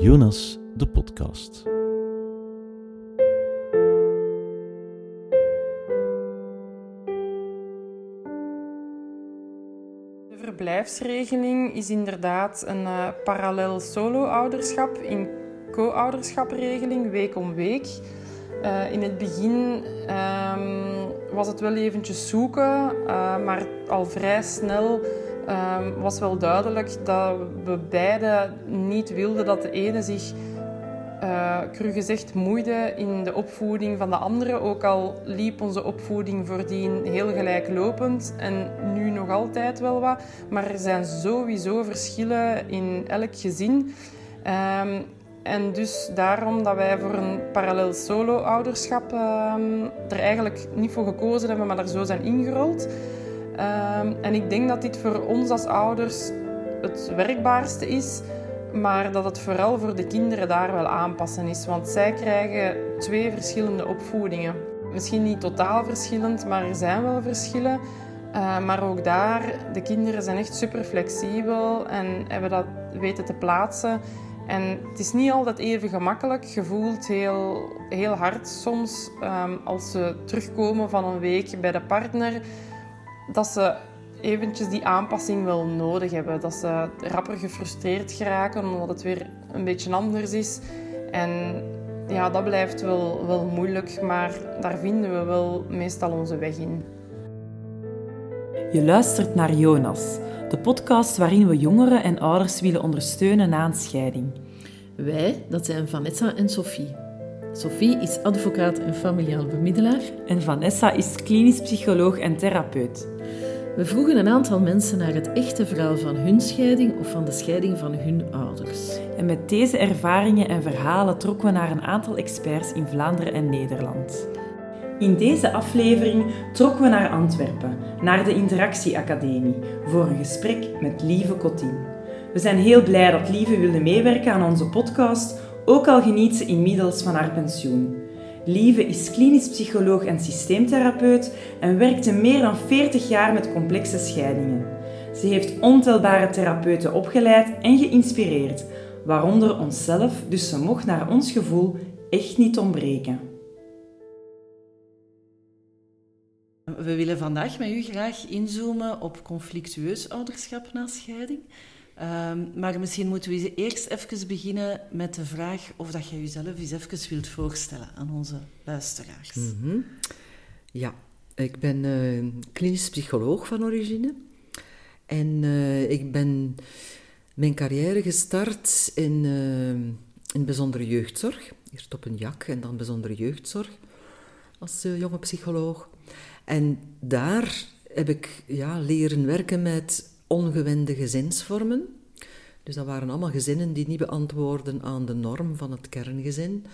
Jonas, de podcast. De verblijfsregeling is inderdaad een uh, parallel solo-ouderschap in co-ouderschapregeling, week om week. Uh, in het begin um, was het wel eventjes zoeken, uh, maar al vrij snel um, was wel duidelijk dat we beide niet wilden dat de ene zich uh, cru gezegd moeide in de opvoeding van de andere. Ook al liep onze opvoeding voordien heel gelijklopend en nu nog altijd wel wat. Maar er zijn sowieso verschillen in elk gezin. Um, en dus daarom dat wij voor een parallel solo-ouderschap um, er eigenlijk niet voor gekozen hebben, maar daar zo zijn ingerold. Um, en ik denk dat dit voor ons als ouders het werkbaarste is, maar dat het vooral voor de kinderen daar wel aanpassen is. Want zij krijgen twee verschillende opvoedingen. Misschien niet totaal verschillend, maar er zijn wel verschillen. Uh, maar ook daar, de kinderen zijn echt super flexibel en hebben dat weten te plaatsen. En het is niet altijd even gemakkelijk. Je voelt heel, heel hard soms um, als ze terugkomen van een week bij de partner, dat ze eventjes die aanpassing wel nodig hebben. Dat ze rapper gefrustreerd geraken omdat het weer een beetje anders is. En ja, dat blijft wel, wel moeilijk, maar daar vinden we wel meestal onze weg in. Je luistert naar Jonas, de podcast waarin we jongeren en ouders willen ondersteunen na een scheiding. Wij, dat zijn Vanessa en Sophie. Sophie is advocaat en familiaal bemiddelaar. En Vanessa is klinisch psycholoog en therapeut. We vroegen een aantal mensen naar het echte verhaal van hun scheiding of van de scheiding van hun ouders. En met deze ervaringen en verhalen trokken we naar een aantal experts in Vlaanderen en Nederland. In deze aflevering trokken we naar Antwerpen, naar de Interactie Academie, voor een gesprek met Lieve Cotin. We zijn heel blij dat Lieve wilde meewerken aan onze podcast, ook al geniet ze inmiddels van haar pensioen. Lieve is klinisch psycholoog en systeemtherapeut en werkte meer dan 40 jaar met complexe scheidingen. Ze heeft ontelbare therapeuten opgeleid en geïnspireerd, waaronder onszelf, dus ze mocht naar ons gevoel echt niet ontbreken. We willen vandaag met u graag inzoomen op conflictueus ouderschap na scheiding. Um, maar misschien moeten we eerst even beginnen met de vraag of dat je jezelf eens even wilt voorstellen aan onze luisteraars. -hmm. Ja, ik ben uh, klinisch psycholoog van origine. En uh, ik ben mijn carrière gestart in, uh, in bijzondere jeugdzorg. Eerst op een jak en dan bijzondere jeugdzorg als jonge psycholoog. En daar heb ik ja, leren werken met ongewende gezinsvormen. Dus dat waren allemaal gezinnen die niet beantwoorden aan de norm van het kerngezin.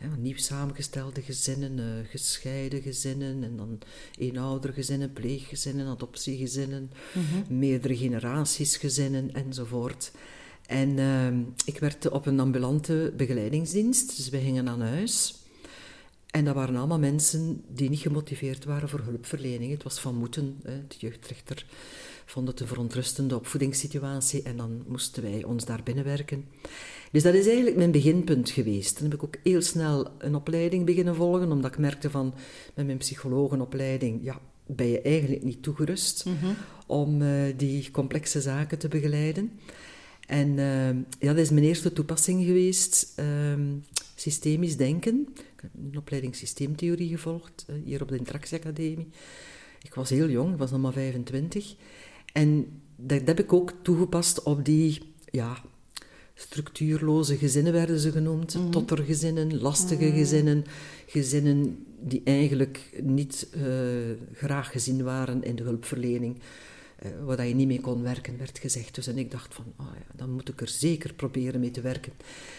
Ja, nieuw samengestelde gezinnen, uh, gescheiden gezinnen en dan eenoudergezinnen, pleeggezinnen, adoptiegezinnen, mm meerdere generaties gezinnen enzovoort. En uh, ik werkte op een ambulante begeleidingsdienst, dus we gingen aan huis. En dat waren allemaal mensen die niet gemotiveerd waren voor hulpverlening. Het was van moeten, hè, de jeugdrechter vond het een verontrustende opvoedingssituatie en dan moesten wij ons daar binnenwerken. Dus dat is eigenlijk mijn beginpunt geweest. Dan heb ik ook heel snel een opleiding beginnen volgen, omdat ik merkte van, met mijn psychologenopleiding, ja, ben je eigenlijk niet toegerust mm om uh, die complexe zaken te begeleiden. En uh, ja, dat is mijn eerste toepassing geweest, uh, systemisch denken. Ik heb een opleiding systeemtheorie gevolgd, uh, hier op de Interactieacademie. Ik was heel jong, ik was nog maar 25. En dat, heb ik ook toegepast op die ja, structuurloze gezinnen, werden ze genoemd. Mm Tottergezinnen, lastige mm gezinnen, gezinnen die eigenlijk niet uh, graag gezien waren in de hulpverlening. Uh, waar je niet mee kon werken, werd gezegd. Dus en ik dacht van, oh ja, dan moet ik er zeker proberen mee te werken.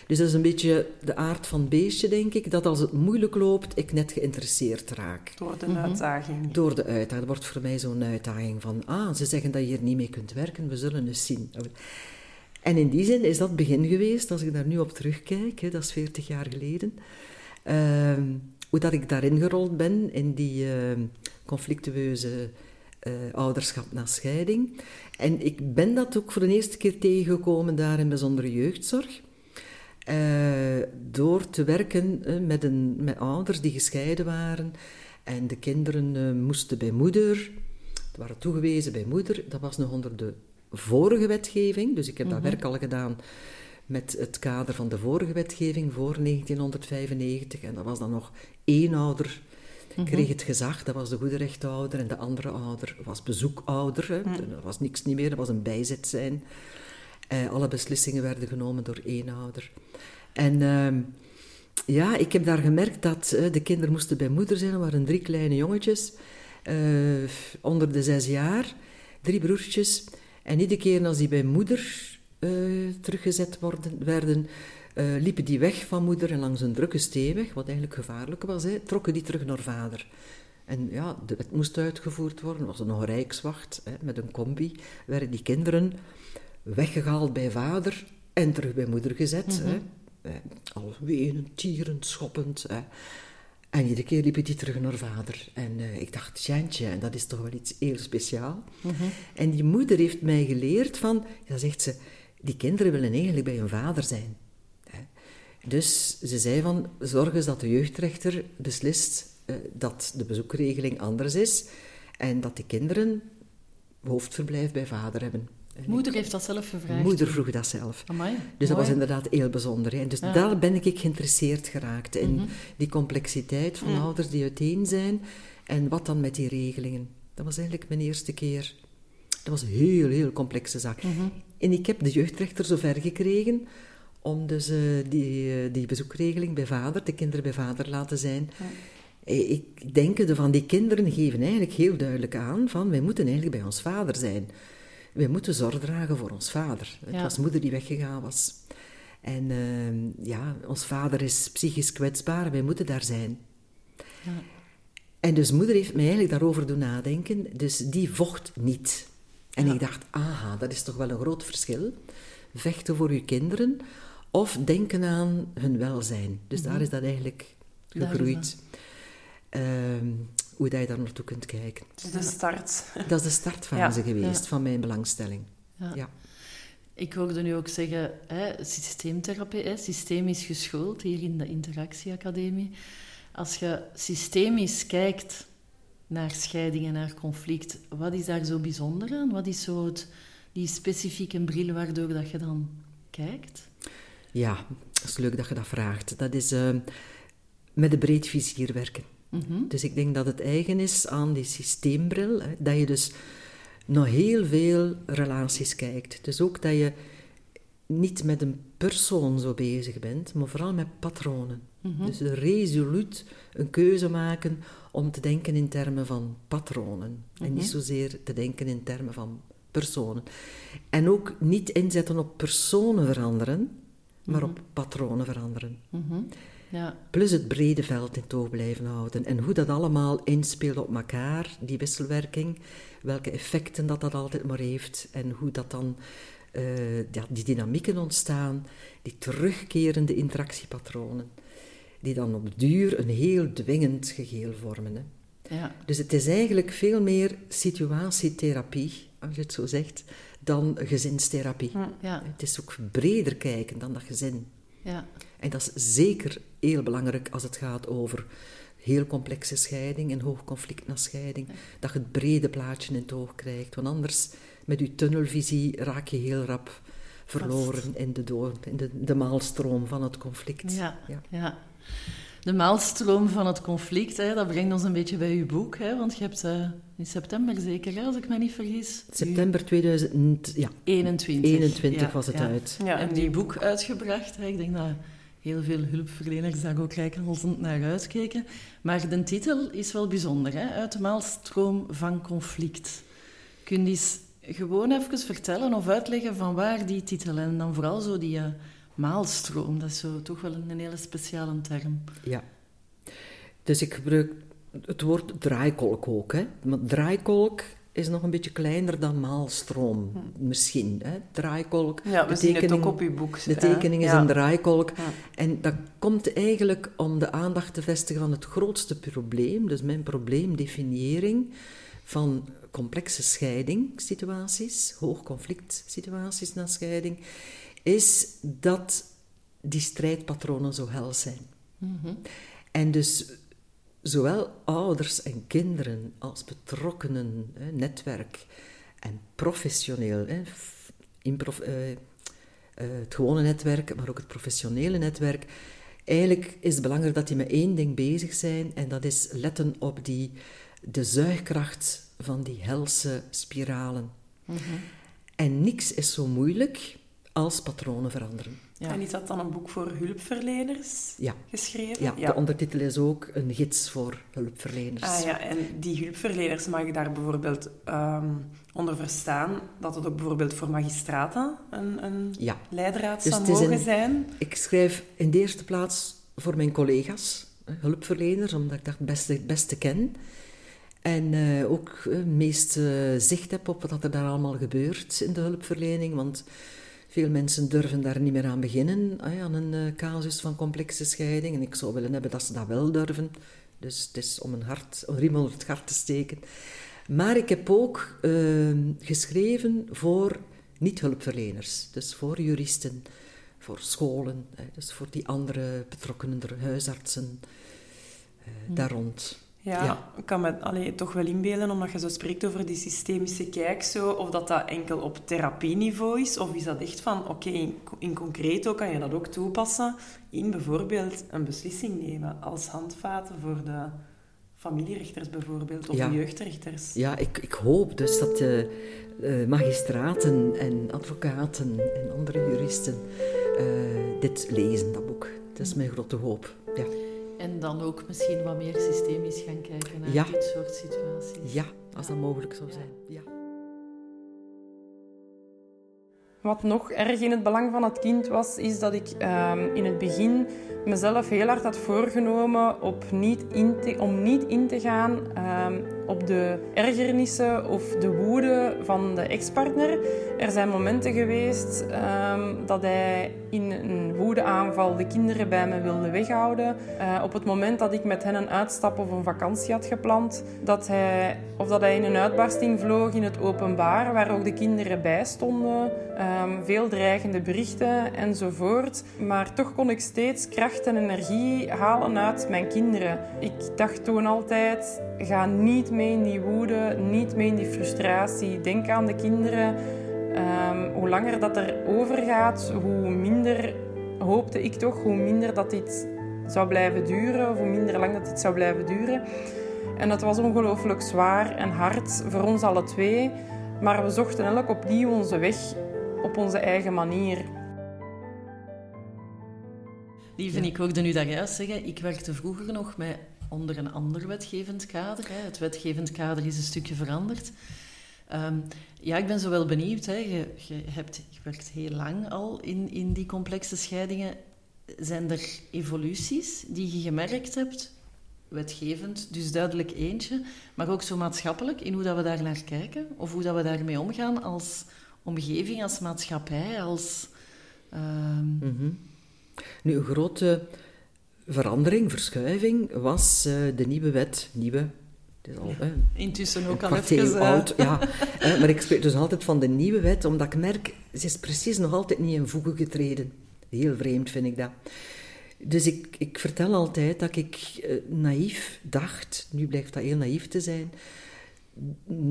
Dus dat is een beetje de aard van het beestje, denk ik, dat als het moeilijk loopt, ik net geïnteresseerd raak. Door de uitdaging. Door de uitdaging. Dat wordt voor mij zo'n uitdaging van, ah, ze zeggen dat je hier niet mee kunt werken, we zullen eens zien. En in die zin is dat begin geweest, als ik daar nu op terugkijk, hè, dat is 40 jaar geleden, uh, hoe dat ik daarin gerold ben, in die uh, conflictueuze uh, ouderschap na scheiding. En ik ben dat ook voor de eerste keer tegengekomen daar in bijzondere jeugdzorg. eh, door te werken eh, met, een, met ouders die gescheiden waren. En de kinderen eh, moesten bij moeder, waren toegewezen bij moeder. Dat was nog onder de vorige wetgeving, dus ik heb dat werk al gedaan met het kader van de vorige wetgeving voor 1995. En dat was dan nog één ouder kreeg het gezag, dat was de goede rechtouder, en de andere ouder was bezoekouder. Hè. Dat was niks niet meer, dat was een bijzet zijn. Eh, alle beslissingen werden genomen door één ouder. En ehm, ja, ik heb daar gemerkt dat eh, de kinderen moesten bij moeder zijn. Er waren drie kleine jongetjes, eh, onder de zes jaar, drie broertjes. En iedere keer als die bij moeder teruggezet worden, werden, eh, liepen die weg van moeder en langs een drukke steenweg, wat eigenlijk gevaarlijk was, hè, trokken die terug naar vader. En ja, de wet moest uitgevoerd worden, er was nog een rijkswacht hè, met een combi, werden die kinderen weggehaald bij vader en terug bij moeder gezet. hè. Eh, al wenend, tierend, schoppend. Hè. En iedere keer liep die terug naar vader. En eh, ik dacht, Jantje, dat is toch wel iets heel speciaal. En die moeder heeft mij geleerd van, ja, zegt ze, die kinderen willen eigenlijk bij hun vader zijn. Dus ze zei van, zorg eens dat de jeugdrechter beslist eh, dat de bezoekregeling anders is en dat de kinderen hoofdverblijf bij vader hebben. En Moeder heeft dat zelf gevraagd. Moeder vroeg dat zelf. Amai, Dus dat was inderdaad heel bijzonder. Hè. Dus daar ben ik geïnteresseerd geraakt. In die complexiteit van ouders die uiteen zijn. En wat dan met die regelingen. Dat was eigenlijk mijn eerste keer. Dat was een heel, heel complexe zaak. En ik heb de jeugdrechter zover gekregen om dus eh, die, eh, die bezoekregeling bij vader, de kinderen bij vader laten zijn. Eh, Ik denk de van die kinderen geven eigenlijk heel duidelijk aan van wij moeten eigenlijk bij ons vader zijn. Wij moeten zorg dragen voor ons vader. Het was moeder die weggegaan was. En ehm, ja, ons vader is psychisch kwetsbaar, wij moeten daar zijn. Ja. En dus moeder heeft mij eigenlijk daarover doen nadenken. Dus die vocht niet. En ik dacht, aha, dat is toch wel een groot verschil. Vechten voor uw kinderen of denken aan hun welzijn. Dus daar is dat eigenlijk gegroeid. Ehm, hoe dat je daar naartoe kunt kijken. Dus de start. Dat is de startfase Ja, geweest ja. van mijn belangstelling. Ja. Ja. Ik hoorde nu ook zeggen, hè, systeemtherapie, hè, systemisch geschoold hier in de Interactieacademie. Als je systemisch kijkt naar scheiding en naar conflict, wat is daar zo bijzonder aan? Wat is zo het, die specifieke bril waardoor dat je dan kijkt? Ja, dat is leuk dat je dat vraagt. Dat is eh, met een breed vizier werken. Dus ik denk dat het eigen is aan die systeembril, hè, dat je dus naar heel veel relaties kijkt. Dus ook dat je niet met een persoon zo bezig bent, maar vooral met patronen. Dus resoluut een keuze maken om te denken in termen van patronen. En niet zozeer te denken in termen van personen. En ook niet inzetten op personen veranderen, maar op patronen veranderen. Ja, Plus het brede veld in toog blijven houden. En hoe dat allemaal inspeelt op elkaar, die wisselwerking. Welke effecten dat dat altijd maar heeft. En hoe dat dan, eh, ja, die dynamieken ontstaan. Die terugkerende interactiepatronen. Die dan op duur een heel dwingend geheel vormen. Hè. ja, Dus het is eigenlijk veel meer situatietherapie, als je het zo zegt, dan gezinstherapie. ja, Het is ook breder kijken dan dat gezin. ja. En dat is zeker heel belangrijk als het gaat over heel complexe scheiding en hoog conflict na scheiding. Dat je het brede plaatje in het oog krijgt. Want anders, met je tunnelvisie, raak je heel rap verloren in de, door, in de, de maalstroom van het conflict. Ja, Ja. De maalstroom van het conflict, hè, dat brengt ons een beetje bij uw boek. Hè, want je hebt eh, in september zeker, hè, als ik me niet vergis. September 2000, ja, 21. 21 Ja, was het ja. uit. Ja, en die boek uitgebracht. Hè. Ik denk dat heel veel hulpverleners daar ook rijkhalsend naar uitkeken. Maar de titel is wel bijzonder, hè? Uit de maalstroom van conflict. Kun je eens gewoon even vertellen of uitleggen van waar die titel en dan vooral zo die eh, maalstroom, dat is zo toch wel een, een hele speciale term. Ja. Dus ik gebruik het woord draaikolk ook. Hè. Maar draaikolk is nog een beetje kleiner dan maalstroom, misschien. Hè. Draaikolk. Ja, we zien het ook op uw boek. De tekening is Ja. een draaikolk. Ja. En dat komt eigenlijk om de aandacht te vestigen van het grootste probleem. Dus mijn probleemdefiniëring van complexe scheidingssituaties, hoogconflict situaties na scheiding, is dat die strijdpatronen zo hel zijn. En dus zowel ouders en kinderen als betrokkenen, hè, netwerk en professioneel, hè, prof- eh, eh, het gewone netwerk, maar ook het professionele netwerk. Eigenlijk is het belangrijk dat die met één ding bezig zijn en dat is letten op die, de zuigkracht van die helse spiralen. En niks is zo moeilijk als patronen veranderen. Ja. En is dat dan een boek voor hulpverleners Ja. geschreven? Ja, de ondertitel is ook een gids voor hulpverleners. Ah ja, en die hulpverleners mag je daar bijvoorbeeld ehm, onder verstaan dat het ook bijvoorbeeld voor magistraten een, een Ja. leidraad Dus zou het is mogen een- zijn. Ik schrijf in de eerste plaats voor mijn collega's, hulpverleners, omdat ik dat het beste, het beste ken. En eh, ook het meest eh, zicht heb op wat er daar allemaal gebeurt in de hulpverlening. Want veel mensen durven daar niet meer aan beginnen, aan een eh, casus van complexe scheiding. En ik zou willen hebben dat ze dat wel durven. Dus het is om een, hart, een riem onder het hart te steken. Maar ik heb ook eh, geschreven voor niet-hulpverleners. Dus voor juristen, voor scholen, dus voor die andere betrokkenen, huisartsen, eh, daar rond. Ja, Ja. ik kan me allee, toch wel inbeelden, omdat je zo spreekt over die systemische kijk, zo, of dat dat enkel op therapieniveau is, of is dat echt van, oké, in, in concreto kan je dat ook toepassen in bijvoorbeeld een beslissing nemen als handvaten voor de familierechters bijvoorbeeld, of Ja. de jeugdrechters. Ja, ik, ik hoop dus dat eh, eh, magistraten en advocaten en andere juristen eh, dit lezen, dat boek. Dat is mijn grote hoop. Ja, En dan ook misschien wat meer systemisch gaan kijken naar Ja. dit soort situaties. ja als dat mogelijk zou zijn. Ja. Wat nog erg in het belang van het kind was, is dat ik ehm, in het begin mezelf heel hard had voorgenomen op niet in te- om niet in te gaan ehm, op de ergernissen of de woede van de ex-partner. Er zijn momenten geweest ehm, dat hij in een woedeaanval de kinderen bij me wilde weghouden. Eh, op het moment dat ik met hen een uitstap of een vakantie had gepland, dat hij, of dat hij in een uitbarsting vloog in het openbaar, waar ook de kinderen bij stonden. Ehm, veel dreigende berichten enzovoort. Maar toch kon ik steeds kracht en energie halen uit mijn kinderen. Ik dacht toen altijd, ga niet mee in die woede, niet mee in die frustratie. Denk aan de kinderen. Ehm, hoe langer dat er overgaat, hoe minder hoopte ik toch, hoe minder dat dit zou blijven duren, of hoe minder lang dat dit zou blijven duren. En dat was ongelooflijk zwaar en hard voor ons alle twee. Maar we zochten elk opnieuw onze weg op onze eigen manier. Lieve, ik hoorde nu dat juist zeggen. Ik werkte vroeger nog met, onder een ander wetgevend kader. Hè. Het wetgevend kader is een stukje veranderd. Ehm, ja, ik ben zo wel benieuwd. Hè. Je, je, hebt, je werkt heel lang al in, in die complexe scheidingen. Zijn er evoluties die je gemerkt hebt? Wetgevend, dus duidelijk eentje. Maar ook zo maatschappelijk, in hoe dat we daar naar kijken? Of hoe dat we daarmee omgaan als omgeving, als maatschappij, als... ehm, Mhm. Nu, een grote verandering, verschuiving, was eh, de nieuwe wet. Nieuwe, het is al hè, Intussen ook al even... eh, oud. Ja, Eh, maar ik spreek dus altijd van de nieuwe wet, omdat ik merk, ze is precies nog altijd niet in voegen getreden. Heel vreemd vind ik dat. Dus ik, ik vertel altijd dat ik eh, naïef dacht, nu blijft dat heel naïef te zijn,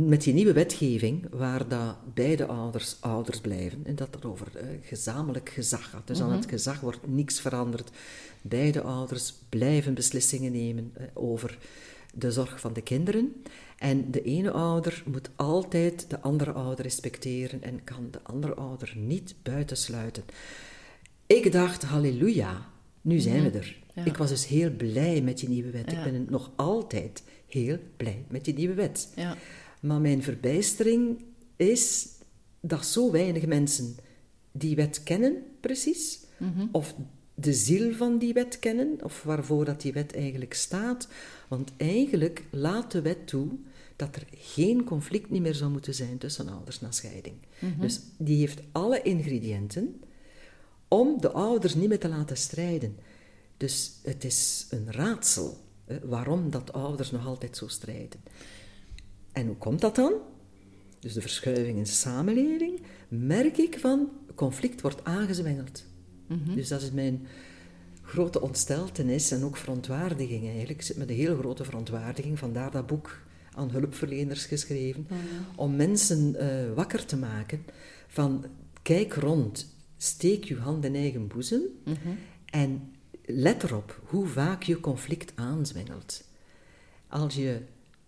met die nieuwe wetgeving, waar dat beide ouders ouders blijven, en dat het over eh, gezamenlijk gezag gaat. Dus aan het gezag wordt niks veranderd. Beide ouders blijven beslissingen nemen eh, over de zorg van de kinderen. En de ene ouder moet altijd de andere ouder respecteren en kan de andere ouder niet buitensluiten. Ik dacht, halleluja, nu zijn we er. Ja. Ik was dus heel blij met die nieuwe wet. Ja. Ik ben nog altijd heel blij met die nieuwe wet. ja. Maar mijn verbijstering is dat zo weinig mensen die wet kennen, precies, of de ziel van die wet kennen, of waarvoor dat die wet eigenlijk staat. Want eigenlijk laat de wet toe dat er geen conflict niet meer zou moeten zijn tussen ouders na scheiding. Dus die heeft alle ingrediënten om de ouders niet meer te laten strijden. Dus het is een raadsel hè, waarom dat ouders nog altijd zo strijden. En hoe komt dat dan? Dus de verschuiving in de samenleving, merk ik van conflict wordt aangezwengeld. Mhm. Dus dat is mijn grote ontsteltenis en ook verontwaardiging eigenlijk. Ik zit met een hele grote verontwaardiging, vandaar dat boek aan hulpverleners geschreven, om mensen uh, wakker te maken van kijk rond, steek je hand in eigen boezem mhm. en let erop hoe vaak je conflict aanzwengelt. Als je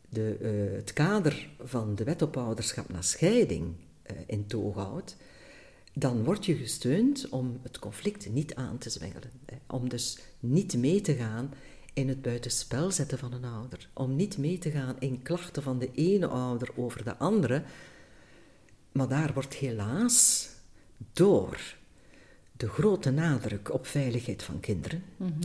de, uh, het kader van de wet op ouderschap na scheiding uh, in toog houdt, dan word je gesteund om het conflict niet aan te zwengelen. Hè. Om dus niet mee te gaan in het buitenspel zetten van een ouder. Om niet mee te gaan in klachten van de ene ouder over de andere. Maar daar wordt helaas door de grote nadruk op veiligheid van kinderen mm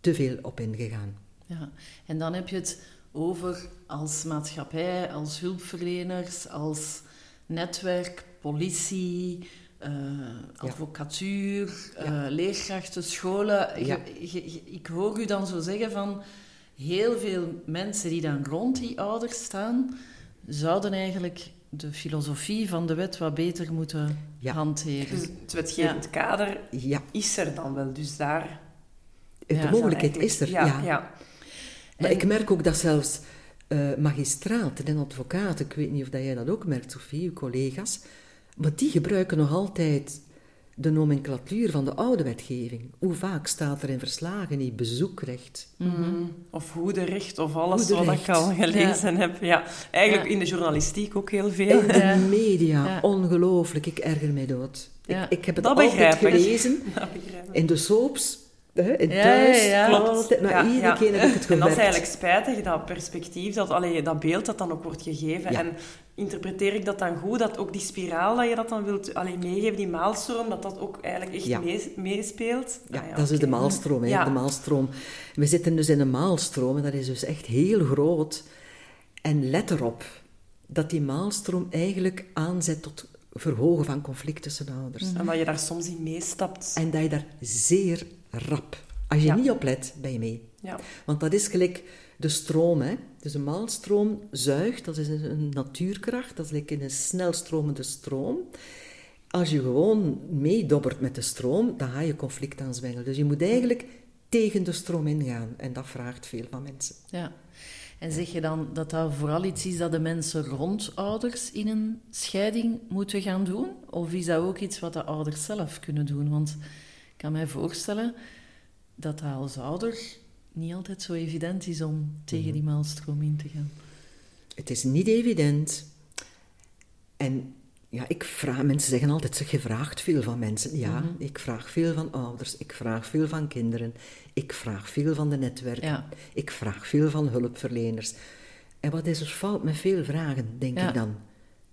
te veel op ingegaan. Ja, en dan heb je het over als maatschappij, als hulpverleners, als netwerk, politie, uh, advocatuur, uh, leerkrachten, scholen. ik hoor u dan zo zeggen van heel veel mensen die dan rond die ouders staan, zouden eigenlijk de filosofie van de wet wat beter moeten hanteren. Dus het wetgevend kader is er dan wel, dus daar... De mogelijkheid is er, ja. Maar ik merk ook dat zelfs uh, magistraten en advocaten, ik weet niet of dat jij dat ook merkt, Sophie, uw collega's, maar die gebruiken nog altijd de nomenclatuur van de oude wetgeving. Hoe vaak staat er in verslagen niet bezoekrecht? Mm Of hoederecht, of alles wat ik al gelezen heb. Ja, eigenlijk in de journalistiek ook heel veel. In de media, ongelooflijk. Ik erger mij dood. Ik, ik, heb het altijd gelezen. In de soaps, in ja, thuis, ja, klopt. maar iedere keer heb ik het gemerkt. En dat is eigenlijk spijtig, dat perspectief, dat, allee, dat beeld dat dan ook wordt gegeven. En interpreteer ik dat dan goed, dat ook die spiraal dat je dat dan wilt allee, meegeven, die maalstroom, dat dat ook eigenlijk echt meespeelt? Ja, ah, dat is de maalstroom, hè, de maalstroom. We zitten dus in een maalstroom en dat is dus echt heel groot. En let erop dat die maalstroom eigenlijk aanzet tot verhogen van conflict tussen ouders. En dat je daar soms in meestapt. En dat je daar zeer rap. Als je niet oplet, ben je mee. Ja. Want dat is gelijk de stroom. Hè? Dus een maalstroom zuigt, dat is een natuurkracht, dat is gelijk in een snelstromende stroom. Als je gewoon meedobbert met de stroom, dan ga je conflict aanzwengelen. Dus je moet eigenlijk tegen de stroom ingaan. En dat vraagt veel van mensen. Ja. En zeg je dan dat dat vooral iets is dat de mensen rond ouders in een scheiding moeten gaan doen? Of is dat ook iets wat de ouders zelf kunnen doen? Want kan mij voorstellen dat dat als ouder niet altijd zo evident is om tegen mhm. die maalstroom in te gaan. Het is niet evident. En ja, ik vraag, mensen zeggen altijd, je vraagt veel van mensen. Ja, mhm. ik vraag veel van ouders, ik vraag veel van kinderen, ik vraag veel van de netwerken, ik vraag veel van hulpverleners. En wat is er fout met veel vragen, denk ik dan?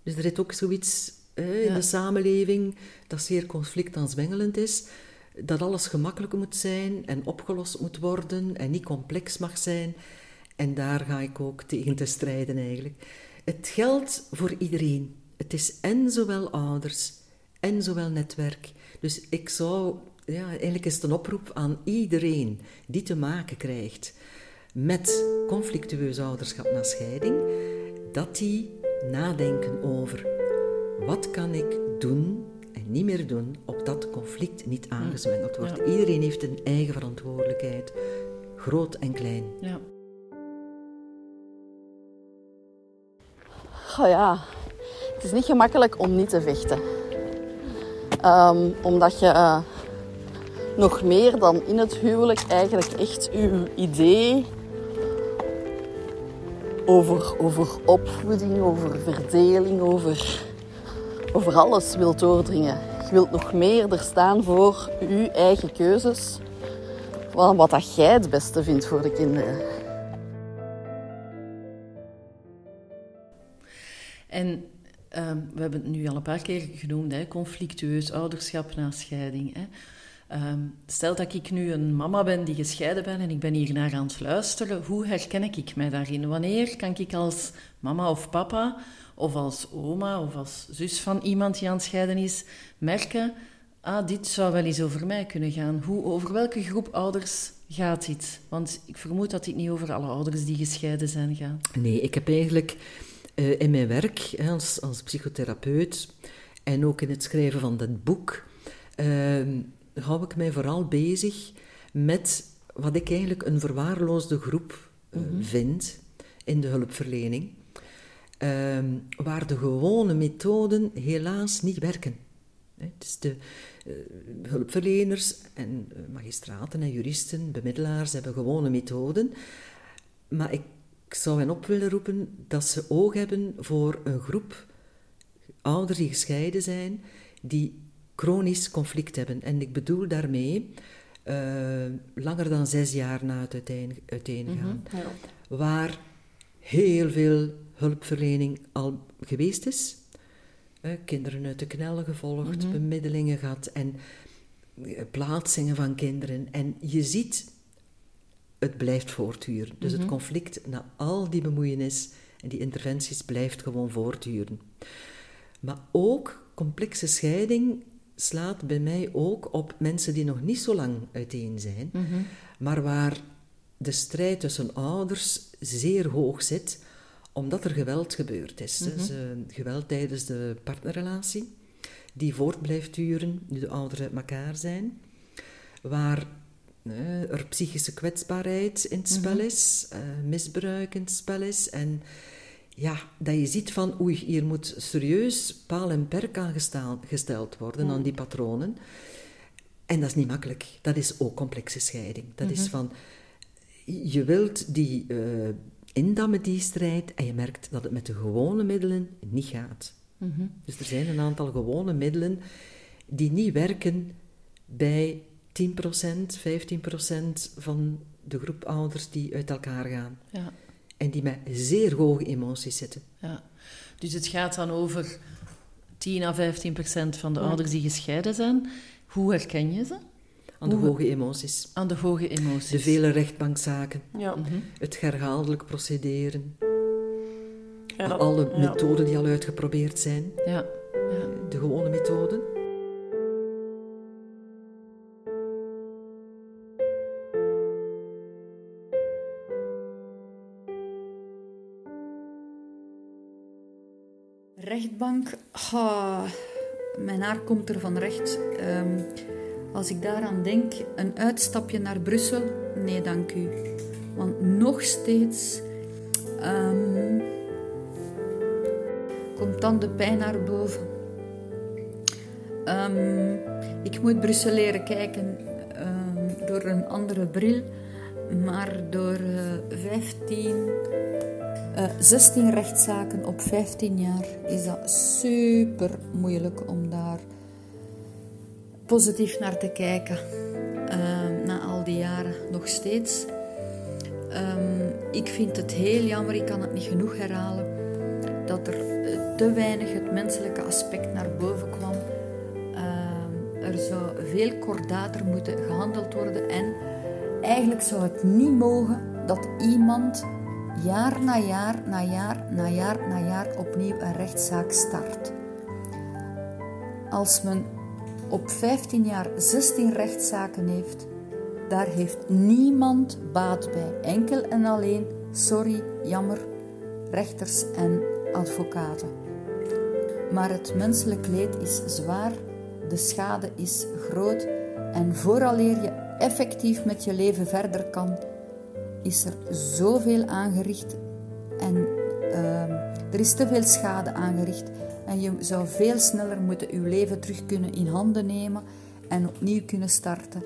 Dus er is ook zoiets in de samenleving dat zeer conflictaanzwengelend is, dat alles gemakkelijk moet zijn en opgelost moet worden en niet complex mag zijn. En daar ga ik ook tegen te strijden eigenlijk. Het geldt voor iedereen. Het is en zowel ouders en zowel netwerk. Dus ik zou, ja, eigenlijk is het een oproep aan iedereen die te maken krijgt met conflictueus ouderschap na scheiding, dat die nadenken over wat kan ik doen en niet meer doen op dat conflict niet aangezwengeld wordt. Iedereen heeft een eigen verantwoordelijkheid, groot en klein. Ja. Oh ja, het is niet gemakkelijk om niet te vechten. Um, omdat je uh, nog meer dan in het huwelijk eigenlijk echt je idee over, over opvoeding, over verdeling, over, over alles wilt doordringen. Je wilt nog meer er staan voor je eigen keuzes. Van wat dat jij het beste vindt voor de kinderen. En Ehm, we hebben het nu al een paar keer genoemd, hè, conflictueus ouderschap na scheiding. Hè. Ehm, stel dat ik nu een mama ben die gescheiden ben en ik ben hier naar aan het luisteren, hoe herken ik mij daarin? Wanneer kan ik als mama of papa, of als oma of als zus van iemand die aan het scheiden is, merken, ah, dit zou wel eens over mij kunnen gaan. Hoe, over welke groep ouders gaat dit? Want ik vermoed dat dit niet over alle ouders die gescheiden zijn gaat. Nee, ik heb eigenlijk uh, in mijn werk als, als psychotherapeut en ook in het schrijven van dat boek uh, hou ik mij vooral bezig met wat ik eigenlijk een verwaarloosde groep eh, vind in de hulpverlening, ehm, waar de gewone methoden helaas niet werken. Dus de eh, hulpverleners en eh, magistraten en juristen, bemiddelaars hebben gewone methoden, maar ik zou hen op willen roepen dat ze oog hebben voor een groep ouders die gescheiden zijn, die chronisch conflict hebben. En ik bedoel daarmee eh, langer dan zes jaar na het uiteen, uiteengaan, waar heel veel hulpverlening al geweest is. Eh, kinderen uit de knel gevolgd, bemiddelingen gehad en eh, plaatsingen van kinderen. En je ziet, het blijft voortduren. Dus het conflict na al die bemoeienis en die interventies blijft gewoon voortduren. Maar ook complexe scheiding slaat bij mij ook op mensen die nog niet zo lang uiteen zijn, maar waar de strijd tussen ouders zeer hoog zit, omdat er geweld gebeurd is. Dus, geweld tijdens de partnerrelatie, die voort blijft duren nu de ouderen uit elkaar zijn, waar er psychische kwetsbaarheid in het spel is, eh, misbruik in het spel is en ja, dat je ziet van oei, hier moet serieus paal en perk aan gesteld worden aan die patronen. En dat is niet makkelijk. Dat is ook complexe scheiding. Dat is van, je wilt die eh indammen, die strijd, en je merkt dat het met de gewone middelen niet gaat. Dus er zijn een aantal gewone middelen die niet werken bij 10%, 15% van de groep ouders die uit elkaar gaan. Ja, En die met zeer hoge emoties zitten. ja. Dus het gaat dan over 10 à 15 procent van de ouders die gescheiden zijn. Hoe herken je ze? Aan de Hoe- hoge emoties. Aan de hoge emoties. De vele rechtbankzaken. Ja. Het herhaaldelijk procederen. Dat- alle ja. methoden die al uitgeprobeerd zijn. Ja, ja. De gewone methoden. Rechtbank, mijn haar komt er van recht. Ehm, als ik daaraan denk, een uitstapje naar Brussel, nee dank u. Want nog steeds ehm, komt dan de pijn naar boven. Ehm, ik moet Brussel leren kijken ehm, door een andere bril, maar door eh 15 eh, 16 rechtszaken op 15 jaar is dat super moeilijk om daar positief naar te kijken. eh, na al die jaren nog steeds. Ehm, ik vind het heel jammer, ik kan het niet genoeg herhalen, dat er eh, te weinig het menselijke aspect naar boven kwam. Ehm, er zou veel kordater moeten gehandeld worden en eigenlijk zou het niet mogen dat iemand jaar na jaar na jaar na jaar na jaar opnieuw een rechtszaak start. Als men op 15 jaar 16 rechtszaken heeft, daar heeft niemand baat bij. Enkel en alleen, sorry, jammer, rechters en advocaten. Maar het menselijk leed is zwaar, de schade is groot en vooraleer je effectief met je leven verder kan, is er zoveel aangericht en ehm, er is te veel schade aangericht. En je zou veel sneller moeten je leven terug kunnen in handen nemen en opnieuw kunnen starten.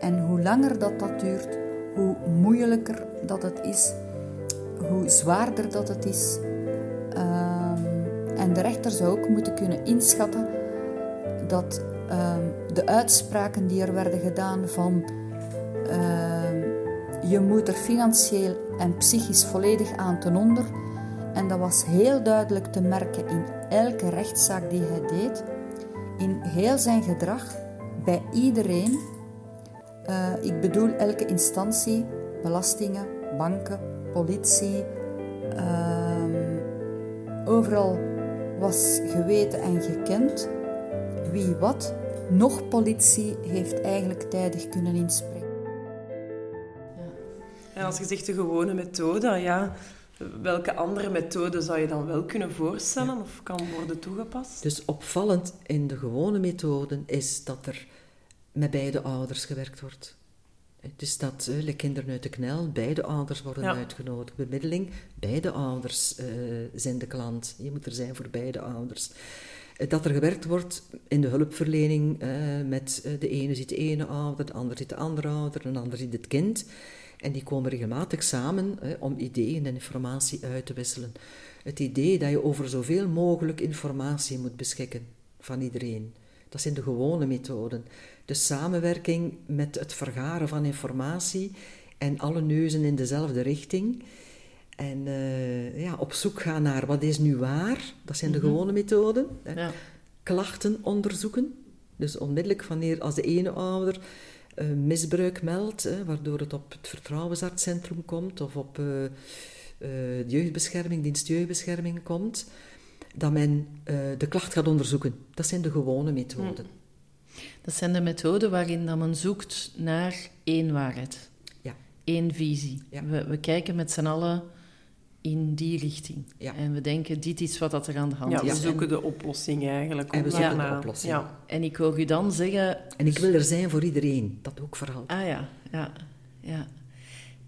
En hoe langer dat, dat duurt, hoe moeilijker dat het is, hoe zwaarder dat het is. Ehm, en de rechter zou ook moeten kunnen inschatten dat ehm, de uitspraken die er werden gedaan van ehm, je moet er financieel en psychisch volledig aan ten onder. En dat was heel duidelijk te merken in elke rechtszaak die hij deed, in heel zijn gedrag, bij iedereen. Eh, ik bedoel elke instantie, belastingen, banken, politie. ehm, overal was geweten en gekend wie wat. Nog politie heeft eigenlijk tijdig kunnen inspringen. En als je zegt de gewone methode, ja, welke andere methode zou je dan wel kunnen voorstellen of kan worden toegepast? Dus opvallend in de gewone methoden is dat er met beide ouders gewerkt wordt. Dus dat uh, kinderen uit de knel, beide ouders worden Ja. uitgenodigd. Bemiddeling, beide ouders eh, zijn de klant. Je moet er zijn voor beide ouders. Eh, Dat er gewerkt wordt in de hulpverlening eh, met eh, de ene ziet de ene ouder, de ander ziet de andere ouder, een ander ziet het kind. En die komen regelmatig samen eh, om ideeën en informatie uit te wisselen. Het idee dat je over zoveel mogelijk informatie moet beschikken van iedereen. Dat zijn de gewone methoden. De samenwerking met het vergaren van informatie en alle neuzen in dezelfde richting. En eh, ja, op zoek gaan naar wat is nu waar. Dat zijn de gewone methoden. hè. Ja. Klachten onderzoeken. Dus onmiddellijk wanneer als de ene ouder eh, misbruik meldt, hè, waardoor het op het vertrouwensartscentrum komt of op eh, eh, de jeugdbescherming, dienst jeugdbescherming komt, dat men de klacht gaat onderzoeken. Dat zijn de gewone methoden. Dat zijn de methoden waarin dat men zoekt naar één waarheid. Ja. Één visie. Ja. We, we kijken met z'n allen in die richting. Ja. En we denken, dit is wat dat er aan de hand Ja, we is. zoeken de oplossing eigenlijk. En we de oplossing. Ja. En ik hoor u dan zeggen... En ik wil er zijn voor iedereen. Dat ook vooral. Ah ja, ja, ja.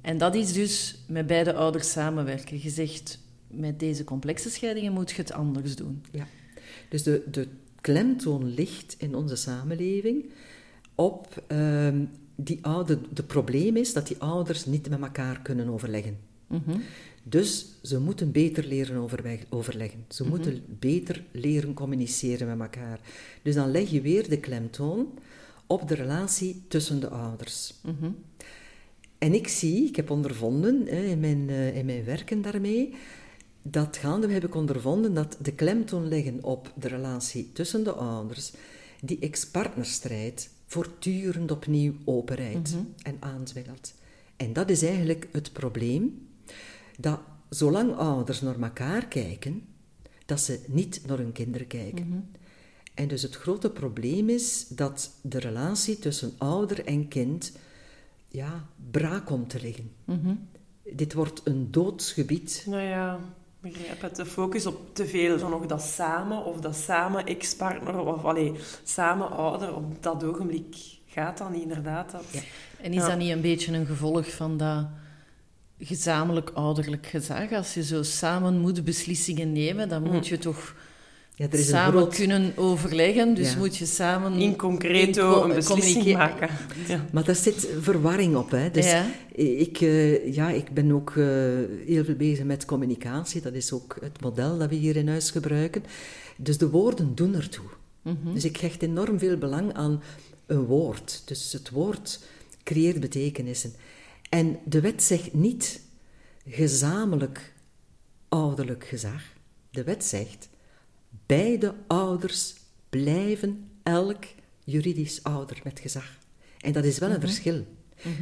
En dat is dus met beide ouders samenwerken. Je zegt, met deze complexe scheidingen moet je het anders doen. Dus de, de klemtoon ligt in onze samenleving op ehm, die oude. De probleem is dat die ouders niet met elkaar kunnen overleggen. Mhm. Dus ze moeten beter leren overweg- overleggen. Ze moeten beter leren communiceren met elkaar. Dus dan leg je weer de klemtoon op de relatie tussen de ouders. Mhm. En ik zie, ik heb ondervonden hè, in, mijn, eh, in mijn werken daarmee, dat gaande heb ik ondervonden dat de klemtoon leggen op de relatie tussen de ouders, die ex-partnerstrijd voortdurend opnieuw openrijdt en aanzwengelt. En dat is eigenlijk het probleem, dat zolang ouders naar elkaar kijken, dat ze niet naar hun kinderen kijken. En dus het grote probleem is dat de relatie tussen ouder en kind ja, braak komt te liggen. Mhm. Dit wordt een doodsgebied. Nou ja, ik begrijp het. De focus op te veel van nog dat samen of dat samen ex-partner of allee, samen ouder op dat ogenblik gaat dan inderdaad. Dat... Ja. En is Ja. dat niet een beetje een gevolg van dat gezamenlijk ouderlijk gezag? Als je zo samen moet beslissingen nemen, dan moet je toch Ja, er is een samen groot... kunnen overleggen. Dus Ja. moet je samen... In concreto in co- een beslissing maken. Ja. Maar daar zit verwarring op. Hè. Dus Ja. ik, eh, ja, ik ben ook eh, heel veel bezig met communicatie. Dat is ook het model dat we hier in huis gebruiken. Dus de woorden doen ertoe. Mhm. Dus ik hecht enorm veel belang aan een woord. Dus het woord creëert betekenissen. En de wet zegt niet gezamenlijk ouderlijk gezag. De wet zegt beide ouders blijven elk juridisch ouder met gezag. En dat is wel een verschil.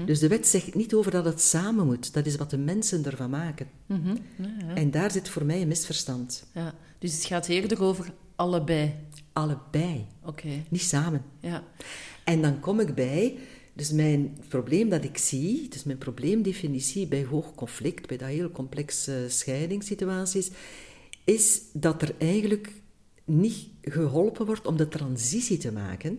Dus de wet zegt niet over dat het samen moet. Dat is wat de mensen ervan maken. Mhm. Ja, ja. En daar zit voor mij een misverstand. Ja. Dus het gaat eerder over allebei. Allebei, Oké, niet samen. ja. En dan kom ik bij, dus mijn probleem dat ik zie, dus mijn probleemdefinitie bij hoog conflict, bij dat heel complexe scheidingssituaties, is dat er eigenlijk niet geholpen wordt om de transitie te maken.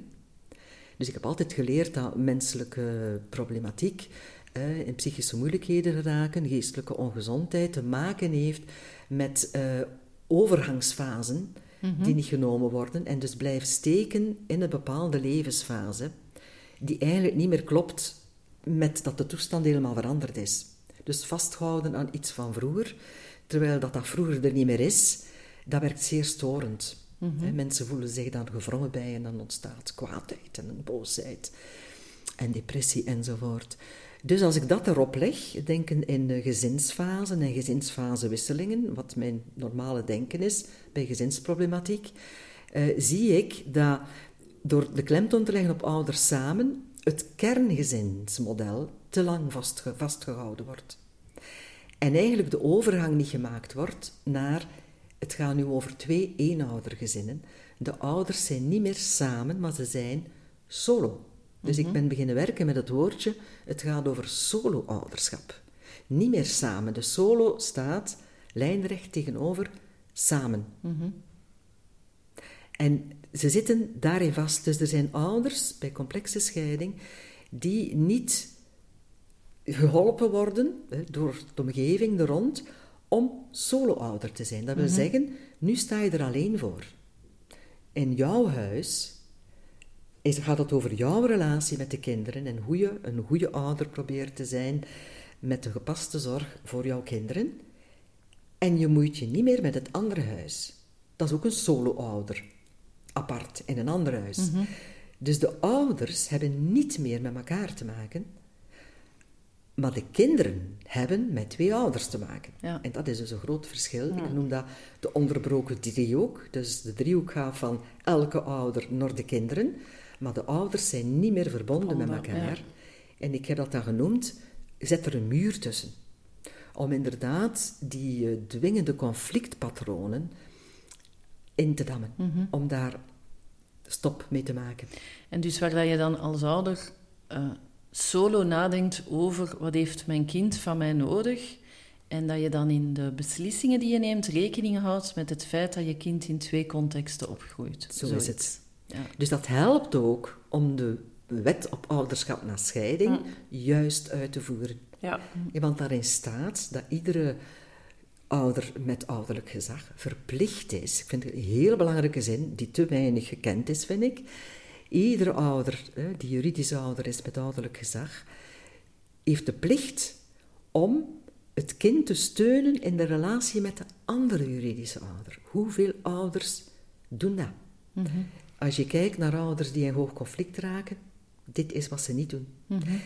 Dus ik heb altijd geleerd dat menselijke problematiek eh, in psychische moeilijkheden raken, geestelijke ongezondheid, te maken heeft met eh, overgangsfasen die niet genomen worden en dus blijft steken in een bepaalde levensfase die eigenlijk niet meer klopt met dat de toestand helemaal veranderd is. Dus vasthouden aan iets van vroeger, terwijl dat, dat vroeger er niet meer is, dat werkt zeer storend. Hè, Mensen voelen zich dan gevrongen bij en dan ontstaat kwaadheid en boosheid en depressie enzovoort. Dus als ik dat erop leg, denken in gezinsfasen en gezinsfasewisselingen, wat mijn normale denken is bij gezinsproblematiek, eh, zie ik dat door de klemtoon te leggen op ouders samen, het kerngezinsmodel te lang vastge- vastgehouden wordt. En eigenlijk de overgang niet gemaakt wordt naar, het gaat nu over twee eenoudergezinnen. De ouders zijn niet meer samen, maar ze zijn solo. Dus ik ben beginnen werken met het woordje, het gaat over solo-ouderschap. Niet meer samen. De solo staat lijnrecht tegenover samen. En ze zitten daarin vast. Dus er zijn ouders bij complexe scheiding die niet geholpen worden hè, door de omgeving er rond om solo-ouder te zijn. Dat wil zeggen, nu sta je er alleen voor. In jouw huis is, gaat het over jouw relatie met de kinderen en hoe je een goede ouder probeert te zijn met de gepaste zorg voor jouw kinderen. En je moeit je niet meer met het andere huis. Dat is ook een solo-ouder, apart in een ander huis. Dus de ouders hebben niet meer met elkaar te maken, maar de kinderen hebben met twee ouders te maken. Ja. En dat is dus een groot verschil. Ik noem dat de onderbroken driehoek. Dus de driehoek gaat van elke ouder naar de kinderen, maar de ouders zijn niet meer verbonden met elkaar. ja. En ik heb dat dan genoemd, zet er een muur tussen. Om inderdaad die eh, dwingende conflictpatronen in te dammen. Om daar stop mee te maken. En dus waar je dan als ouder eh, solo nadenkt over wat heeft mijn kind van mij nodig en dat je dan in de beslissingen die je neemt rekening houdt met het feit dat je kind in twee contexten opgroeit. Zo is het. Ja. Dus dat helpt ook om de wet op ouderschap na scheiding juist uit te voeren. Ja. Daarin staat dat iedere ouder met ouderlijk gezag verplicht is. Ik vind het een hele belangrijke zin, die te weinig gekend is, vind ik. Iedere ouder, die juridisch ouder is met ouderlijk gezag, heeft de plicht om het kind te steunen in de relatie met de andere juridische ouder. Hoeveel ouders doen dat? Als je kijkt naar ouders die in hoog conflict raken, dit is wat ze niet doen.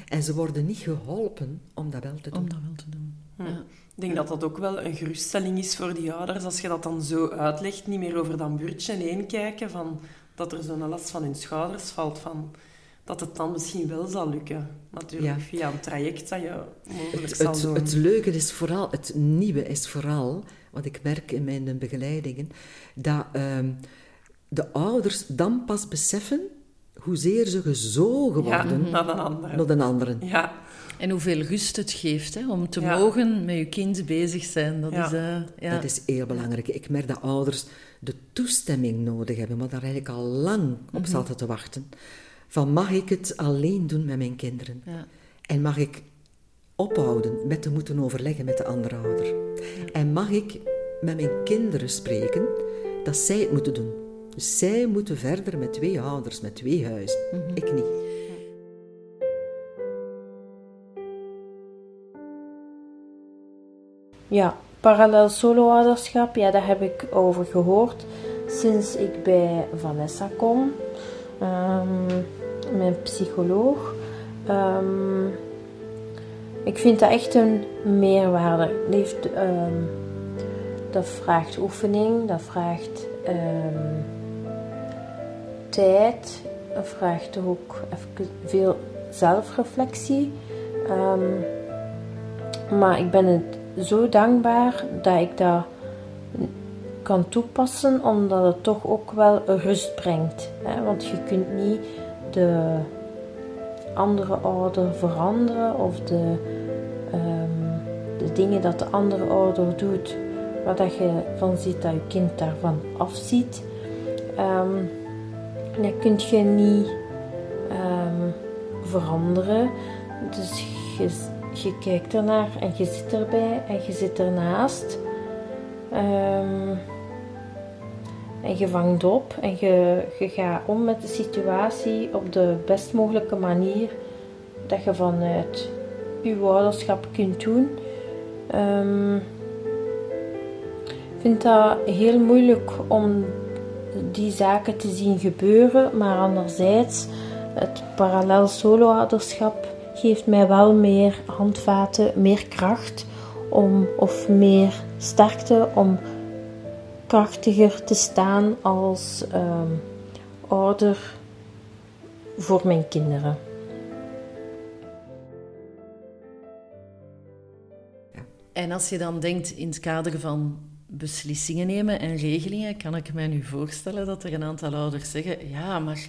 En ze worden niet geholpen om dat wel te doen. Om dat wel te doen. Ja. Ik denk dat dat ook wel een geruststelling is voor die ouders, als je dat dan zo uitlegt, niet meer over dat buurtje heen kijken, van, dat er zo'n last van hun schouders valt, van, dat het dan misschien wel zal lukken. Natuurlijk Ja. via een traject dat je mogelijk Het, zal het, doen. het leuke is vooral, het nieuwe is vooral, wat ik merk in mijn begeleidingen, dat ehm, de ouders dan pas beseffen hoezeer ze gezogen ja, worden naar een naar de anderen. Ja, En hoeveel rust het geeft hè, om te Ja. mogen met je kind bezig zijn. Dat Ja. is, eh, ja. Dat is heel belangrijk. Ik merk dat ouders de toestemming nodig hebben, maar daar eigenlijk al lang op zaten te wachten. Van mag ik het alleen doen met mijn kinderen? Ja. En mag ik ophouden met te moeten overleggen met de andere ouder? En mag ik met mijn kinderen spreken dat zij het moeten doen? Dus zij moeten verder met twee ouders, met twee huizen. Ik niet. Ja, parallel solo-ouderschap, ja, daar heb ik over gehoord sinds ik bij Vanessa kom, Ehm, mijn psycholoog. Ehm, ik vind dat echt een meerwaarde. Het heeft, ehm, dat vraagt oefening, dat vraagt tijd, vraagt ook even veel zelfreflectie. Ehm, maar ik ben het zo dankbaar dat ik dat kan toepassen, omdat het toch ook wel rust brengt. Hè? Want je kunt niet de andere ouder veranderen of de, ehm, de dingen dat de andere ouder doet, waar dat je van ziet dat je kind daarvan afziet. Ehm dat kun je niet ehm, veranderen. Dus je, kijkt ernaar en je zit erbij en je zit ernaast. Ehm, en je vangt op en je, je gaat om met de situatie op de best mogelijke manier dat je vanuit je ouderschap kunt doen. Ehm, ik vind dat heel moeilijk om die zaken te zien gebeuren, maar anderzijds, het parallel solo-ouderschap geeft mij wel meer handvaten, meer kracht om, of meer sterkte om krachtiger te staan als ehm, ouder voor mijn kinderen. En als je dan denkt in het kader van beslissingen nemen en regelingen, kan ik mij nu voorstellen dat er een aantal ouders zeggen: ja, maar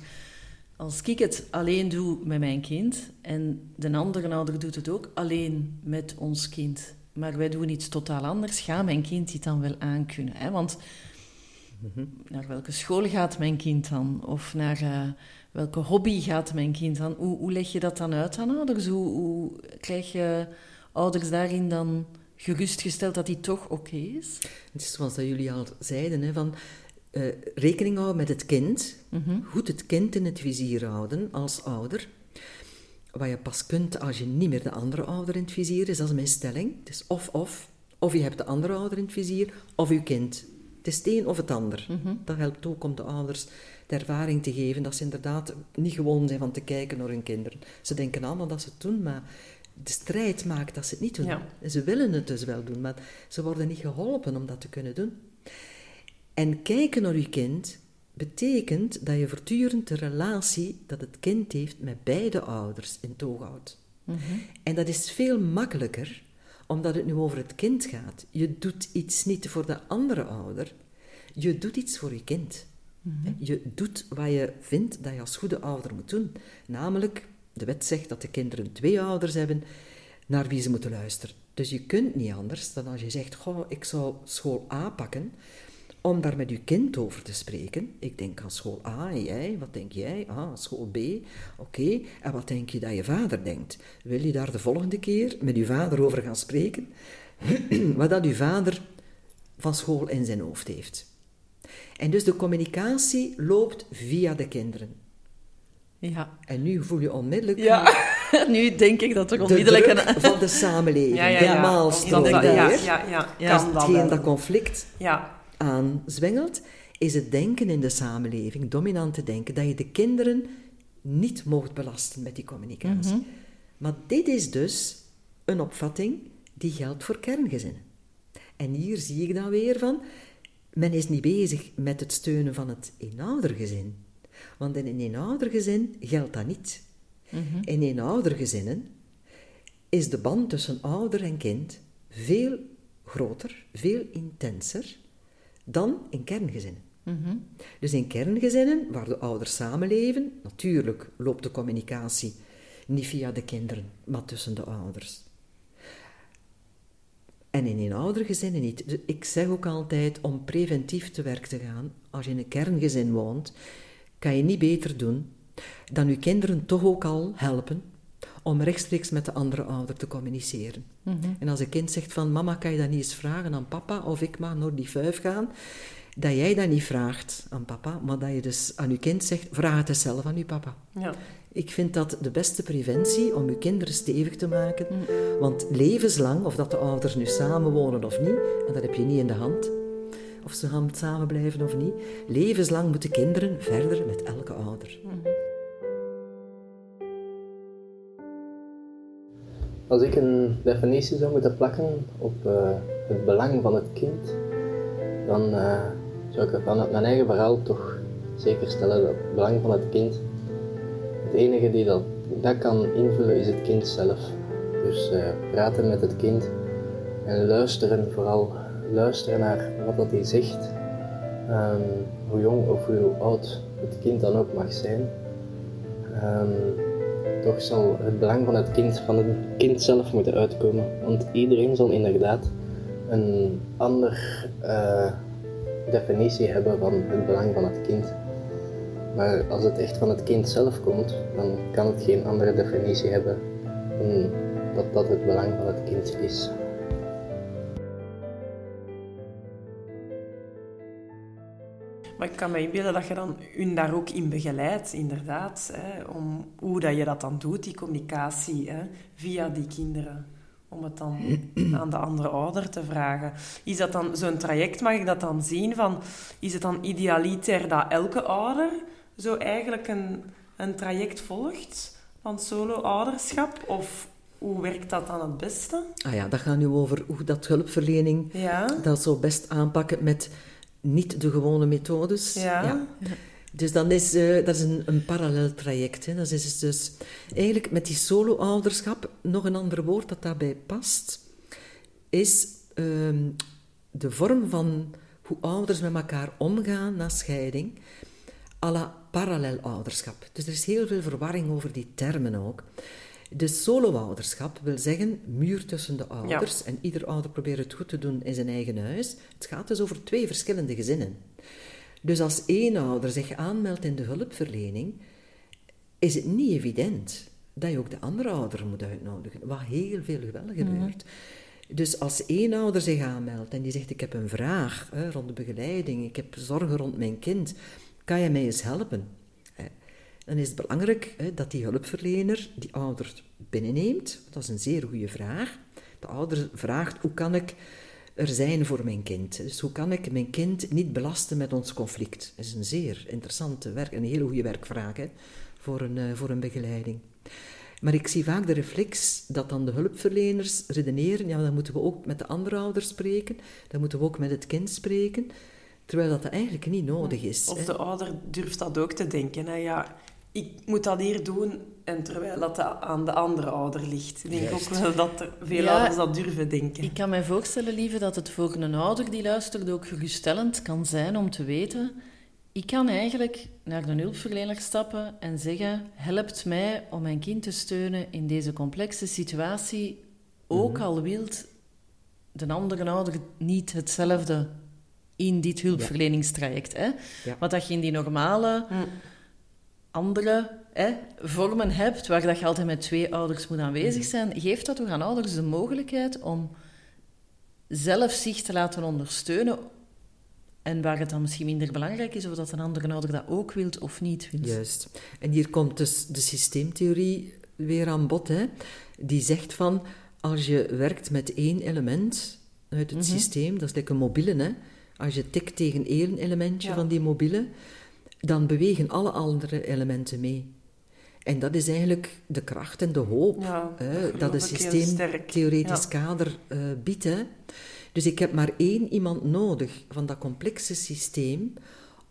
als ik het alleen doe met mijn kind en de andere ouder doet het ook alleen met ons kind, maar wij doen iets totaal anders, gaat mijn kind dit dan wel aankunnen? Hè? Want naar welke school gaat mijn kind dan? Of naar uh, welke hobby gaat mijn kind dan? Hoe, hoe, leg je dat dan uit aan ouders? Hoe, hoe krijg je ouders daarin dan gerustgesteld dat die toch oké is? Het is zoals dat jullie al zeiden, hè, van uh, rekening houden met het kind. Mm Goed het kind in het vizier houden als ouder. Wat je pas kunt als je niet meer de andere ouder in het vizier is, dat is mijn stelling. Het is of-of. Of je hebt de andere ouder in het vizier, of je kind. Het is het een of het ander. Mm Dat helpt ook om de ouders de ervaring te geven dat ze inderdaad niet gewoon zijn van te kijken naar hun kinderen. Ze denken allemaal dat ze het doen, maar de strijd maakt dat ze het niet doen. Ze willen het dus wel doen, maar ze worden niet geholpen om dat te kunnen doen. En kijken naar je kind betekent dat je voortdurend de relatie dat het kind heeft met beide ouders in toog houdt. Mhm. En dat is veel makkelijker omdat het nu over het kind gaat. Je doet iets niet voor de andere ouder, je doet iets voor je kind. Mhm. Je doet wat je vindt dat je als goede ouder moet doen. Namelijk, de wet zegt dat de kinderen twee ouders hebben naar wie ze moeten luisteren. Dus je kunt niet anders dan als je zegt: Goh, ik zou school A pakken, om daar met je kind over te spreken. Ik denk aan school A en jij, wat denk jij? Ah, school B, oké. En wat denk je dat je vader denkt? Wil je daar de volgende keer met je vader over gaan spreken? wat dat uw vader van school in zijn hoofd heeft. En dus de communicatie loopt via de kinderen. Ja. En nu voel je onmiddellijk... Ja, nu denk ik dat er onmiddellijk... een... van de samenleving ja, ja, ja. helemaal stroomt ja, ja, ja, ja. Kan dat conflict ja aanzwengelt, is het denken in de samenleving, dominante denken, dat je de kinderen niet mocht belasten met die communicatie. Mhm. Maar dit is dus een opvatting die geldt voor kerngezinnen. En hier zie ik dan weer van, men is niet bezig met het steunen van het eenoudergezin. Want in een eenoudergezin geldt dat niet. Mm -hmm. In eenoudergezinnen is de band tussen ouder en kind veel groter, veel intenser dan in kerngezinnen. Mhm. Dus in kerngezinnen, waar de ouders samenleven, natuurlijk loopt de communicatie niet via de kinderen, maar tussen de ouders. En in een oudergezinnen niet. Dus ik zeg ook altijd om preventief te werk te gaan. Als je in een kerngezin woont, kan je niet beter doen dan je kinderen toch ook al helpen om rechtstreeks met de andere ouder te communiceren. Mhm. En als een kind zegt van mama, kan je dat niet eens vragen aan papa of ik mag naar die vuif gaan, dat jij dat niet vraagt aan papa, maar dat je dus aan je kind zegt, vraag het eens zelf aan je papa. Ja. Ik vind dat de beste preventie om je kinderen stevig te maken, mm. want levenslang, of dat de ouders nu samenwonen of niet, en dat heb je niet in de hand, of ze gaan samen blijven of niet, levenslang moeten kinderen verder met elke ouder. Als ik een definitie zou moeten plakken op uh, het belang van het kind, dan uh, zou ik vanuit mijn eigen verhaal toch zeker stellen dat het belang van het kind, het enige die dat, dat kan invullen is het kind zelf. Dus uh, praten met het kind en luisteren, vooral luisteren naar wat dat hij zegt, um, hoe jong of hoe oud het kind dan ook mag zijn. Um, toch zal het belang van het kind, van het kind zelf moeten uitkomen. Want iedereen zal inderdaad een andere uh, definitie hebben van het belang van het kind. Maar als het echt van het kind zelf komt, dan kan het geen andere definitie hebben dan dat dat het belang van het kind is. Maar ik kan me inbeelden dat je dan hun daar ook in begeleidt, inderdaad. Hè, om hoe dat je dat dan doet, die communicatie, hè, via die kinderen. Om het dan aan de andere ouder te vragen. Is dat dan zo'n traject, mag ik dat dan zien? Van, is het dan idealiter dat elke ouder zo eigenlijk een, een traject volgt van solo-ouderschap? Of hoe werkt dat dan het beste? Ah ja, dat gaat nu over hoe dat hulpverlening ja. dat zo best aanpakken met niet de gewone methodes. Ja. Dus dan is, uh, dat is een, een parallel traject. Hè. Dat is dus eigenlijk met die solo-ouderschap, nog een ander woord dat daarbij past, is ehm, de vorm van hoe ouders met elkaar omgaan na scheiding, à la parallel ouderschap. Dus er is heel veel verwarring over die termen ook. De solo-ouderschap wil zeggen muur tussen de ouders en ieder ouder probeert het goed te doen in zijn eigen huis. Het gaat dus over twee verschillende gezinnen. Dus als één ouder zich aanmeldt in de hulpverlening, is het niet evident dat je ook de andere ouder moet uitnodigen. Wat heel veel wel gebeurt. Dus als één ouder zich aanmeldt en die zegt: Ik heb een vraag hè, rond de begeleiding, ik heb zorgen rond mijn kind, kan je mij eens helpen? Dan is het belangrijk hè, dat die hulpverlener die ouder binnenneemt. Dat is een zeer goede vraag. De ouder vraagt: Hoe kan ik er zijn voor mijn kind? Dus hoe kan ik mijn kind niet belasten met ons conflict? Dat is een zeer interessante werk, een hele goede werkvraag hè, voor, een, eh, voor een begeleiding. Maar ik zie vaak de reflex dat dan de hulpverleners redeneren, ja, dan moeten we ook met de andere ouders spreken, dan moeten we ook met het kind spreken, terwijl dat eigenlijk niet nodig is. Of hè. de ouder durft dat ook te denken. Hè? Ja, ik moet dat hier doen, en terwijl dat aan de andere ouder ligt. Ik denk Juist. ook wel dat er veel Ja, ouders dat durven denken. Ik kan mij voorstellen, lieve, dat het voor een ouder die luistert ook geruststellend kan zijn om te weten... Ik kan eigenlijk naar de hulpverlener stappen en zeggen... Helpt mij om mijn kind te steunen in deze complexe situatie. Ook al wilt de andere ouder niet hetzelfde in dit hulpverleningstraject. Hè? Ja. Wat dat je in die normale andere hè, vormen hebt, waar dat je altijd met twee ouders moet aanwezig zijn, geeft dat toch aan ouders de mogelijkheid om zelf zich te laten ondersteunen. En waar het dan misschien minder belangrijk is of dat een andere ouder dat ook wilt of niet wilt. Juist. En hier komt dus de systeemtheorie weer aan bod. Hè? Die zegt van, als je werkt met één element uit het systeem, dat is lekker een mobiele, hè? als je tikt tegen één elementje van die mobiele, dan bewegen alle andere elementen mee. En dat is eigenlijk de kracht en de hoop Ja, hè, dat het systeemtheoretisch Ja. kader eh, biedt. Hè. Dus ik heb maar één iemand nodig van dat complexe systeem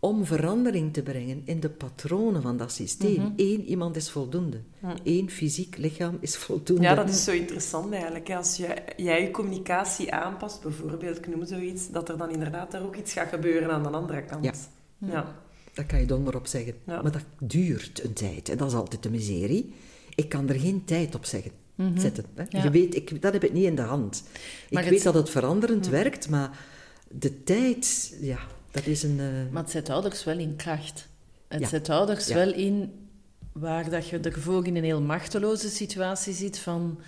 om verandering te brengen in de patronen van dat systeem. Mhm. Eén iemand is voldoende. Eén fysiek lichaam is voldoende. Ja, dat is zo interessant eigenlijk. Als je, jij je communicatie aanpast, bijvoorbeeld, ik noem zoiets, dat er dan inderdaad daar ook iets gaat gebeuren aan de andere kant. Ja. ja. Daar kan je donder op zeggen. Ja. Maar dat duurt een tijd. En dat is altijd de miserie. Ik kan er geen tijd op zeggen. zetten. Hè. Ja. Je weet, ik, dat heb ik niet in de hand. Maar ik weet dat het veranderend werkt, maar de tijd, ja, dat is een... eh, Maar het zet ouders wel in kracht. Het Ja. zet ouders wel in waar dat je ervoor in een heel machteloze situatie zit van...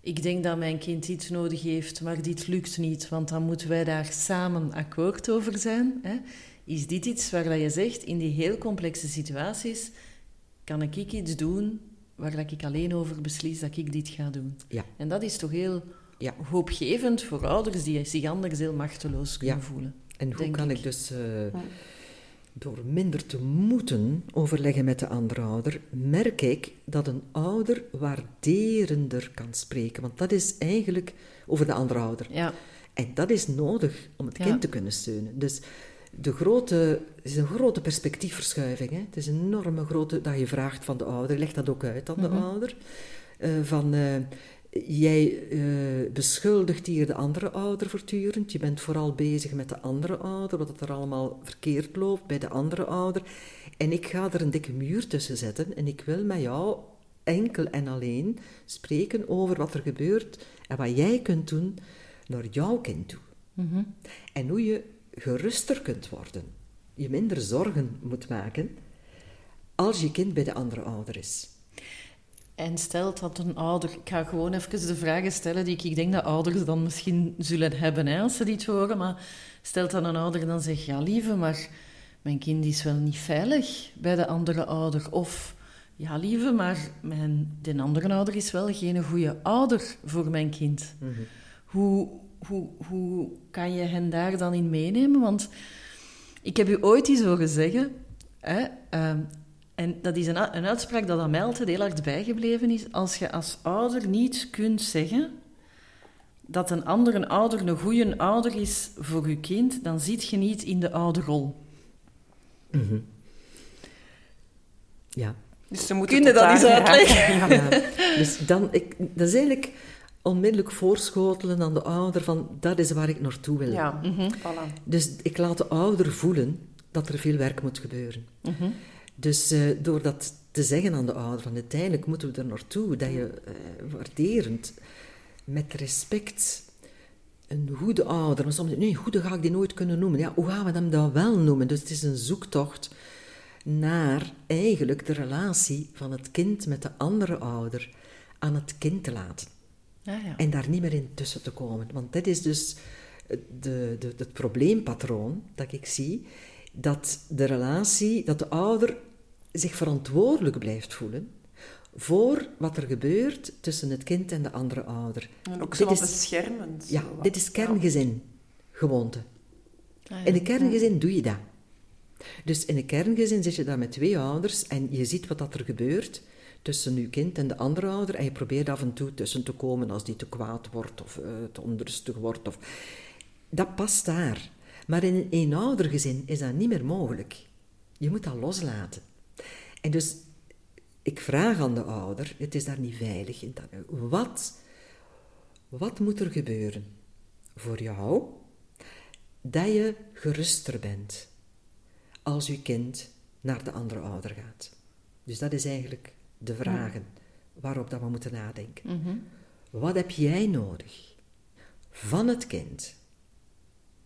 Ik denk dat mijn kind iets nodig heeft, maar dit lukt niet, want dan moeten wij daar samen akkoord over zijn. Hè? Is dit iets waar dat je zegt, in die heel complexe situaties, kan ik iets doen waar dat ik alleen over beslis dat ik dit ga doen? Ja. En dat is toch heel Ja. hoopgevend voor ouders die zich anders heel machteloos kunnen Ja. voelen. En hoe kan ik, ik. dus eh, door minder te moeten overleggen met de andere ouder, merk ik dat een ouder waarderender kan spreken. Want dat is eigenlijk over de andere ouder. Ja. En dat is nodig om het Ja. kind te kunnen steunen. Dus de grote, het is een grote perspectiefverschuiving. Hè? Het is een enorme grote, dat je vraagt van de ouder, leg dat ook uit aan de ouder. Eh, van, eh, jij eh, beschuldigt hier de andere ouder voortdurend. Je bent vooral bezig met de andere ouder, wat er allemaal verkeerd loopt bij de andere ouder. En ik ga er een dikke muur tussen zetten en ik wil met jou enkel en alleen spreken over wat er gebeurt en wat jij kunt doen naar jouw kind toe. En hoe je geruster kunt worden. Je minder zorgen moet maken als je kind bij de andere ouder is. En stelt dat een ouder... Ik ga gewoon even de vragen stellen die ik, ik denk dat ouders dan misschien zullen hebben hè, als ze dit horen. Maar stelt dat een ouder dan zegt... Ja, lieve, maar mijn kind is wel niet veilig bij de andere ouder. Of... Ja, lieve, maar mijn, de andere ouder is wel geen goede ouder voor mijn kind. Hoe, hoe, hoe kan je hen daar dan in meenemen? Want ik heb u ooit iets horen zeggen... Hè, ehm, en dat is een, een uitspraak dat aan mij altijd heel hard bijgebleven is. Als je als ouder niet kunt zeggen dat een andere ouder een goede ouder is voor je kind, dan zit je niet in de ouderrol. Ja. Dus ze moeten Kun je dat eens daar uitleggen? ja. Dus dan, ik, dat is eigenlijk onmiddellijk voorschotelen aan de ouder van dat is waar ik naartoe wil. Ja, voilà. Dus ik laat de ouder voelen dat er veel werk moet gebeuren. Dus eh, door dat te zeggen aan de ouder, van uiteindelijk moeten we er naartoe, dat je eh, waarderend, met respect, een goede ouder. Maar soms, nee, goede ga ik die nooit kunnen noemen. Ja, hoe gaan we hem dan wel noemen? Dus het is een zoektocht naar eigenlijk de relatie van het kind met de andere ouder aan het kind te laten. Ja, ja. En daar niet meer in tussen te komen. Want dit is dus de, de, het probleempatroon dat ik zie. Dat de relatie, dat de ouder zich verantwoordelijk blijft voelen voor wat er gebeurt tussen het kind en de andere ouder. En ook Dit zo wat is- beschermend. Ja, zo dit is kerngezin gewoonte. Ah, ja. In een kerngezin doe je dat. Dus in een kerngezin zit je daar met twee ouders en je ziet wat dat er gebeurt tussen je kind en de andere ouder en je probeert af en toe tussen te komen als die te kwaad wordt of eh, te onrustig wordt. Of... Dat past daar. Maar in een eenoudergezin is dat niet meer mogelijk. Je moet dat loslaten. En dus ik vraag aan de ouder, het is daar niet veilig. in Wat, wat moet er gebeuren voor jou dat je geruster bent als je kind naar de andere ouder gaat. Dus dat is eigenlijk de vragen waarop dat we moeten nadenken. Mhm. Wat heb jij nodig van het kind?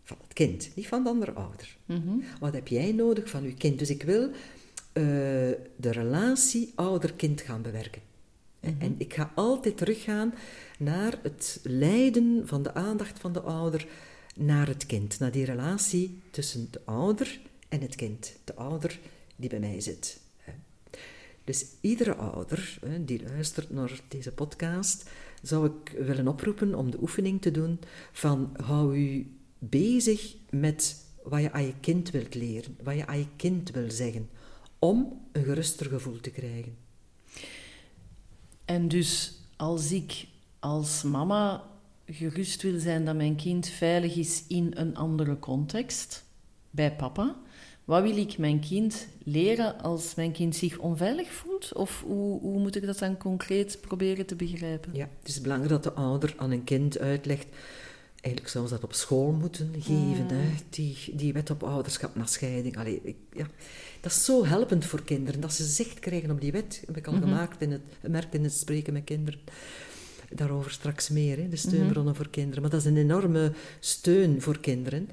Van het kind, niet van de andere ouder. Mhm. Wat heb jij nodig van je kind? Dus ik wil eh, de relatie ouder-kind gaan bewerken. En ik ga altijd teruggaan naar het leiden van de aandacht van de ouder naar het kind. Naar die relatie tussen de ouder en het kind. De ouder die bij mij zit. Dus iedere ouder die luistert naar deze podcast, zou ik willen oproepen om de oefening te doen van hou u bezig met wat je aan je kind wilt leren, wat je aan je kind wil zeggen, om een geruster gevoel te krijgen. En dus als ik als mama gerust wil zijn dat mijn kind veilig is in een andere context, bij papa, wat wil ik mijn kind leren als mijn kind zich onveilig voelt? Of hoe, hoe moet ik dat dan concreet proberen te begrijpen? Ja, het is belangrijk dat de ouder aan een kind uitlegt. Eigenlijk zou ze dat op school moeten geven, hè? Die, die wet op ouderschap na scheiding. Allee, ik, ja. Dat is zo helpend voor kinderen, dat ze zicht krijgen op die wet. heb ik al gemaakt in het, gemerkt in het spreken met kinderen. Daarover straks meer, hè? de steunbronnen voor kinderen. Maar dat is een enorme steun voor kinderen,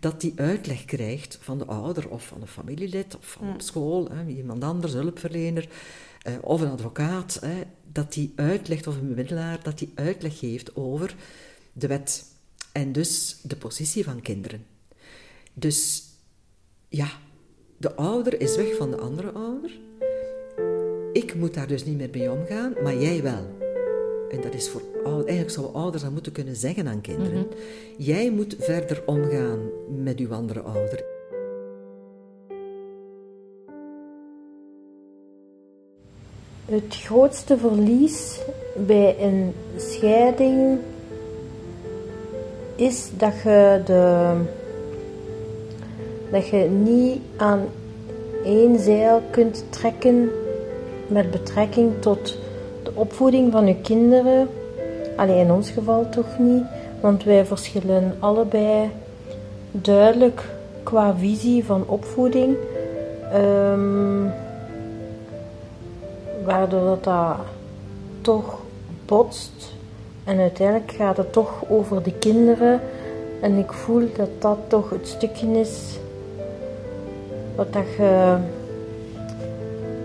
dat die uitleg krijgt van de ouder of van een familielid of van op school, hè? iemand anders, hulpverlener eh, of een advocaat, hè? dat die uitlegt, of een bemiddelaar, dat die uitleg geeft over de wet en dus de positie van kinderen. Dus ja, de ouder is weg van de andere ouder. Ik moet daar dus niet meer mee omgaan, maar jij wel. En dat is voor ou- eigenlijk zouden ouders dat moeten kunnen zeggen aan kinderen. Jij moet verder omgaan met uw andere ouder. Het grootste verlies bij een scheiding is dat je, de, dat je niet aan één zeil kunt trekken met betrekking tot opvoeding van je kinderen. Alleen in ons geval toch niet, want wij verschillen allebei duidelijk qua visie van opvoeding. Ehm, waardoor dat, dat toch botst. En uiteindelijk gaat het toch over de kinderen. En ik voel dat dat toch het stukje is wat dat je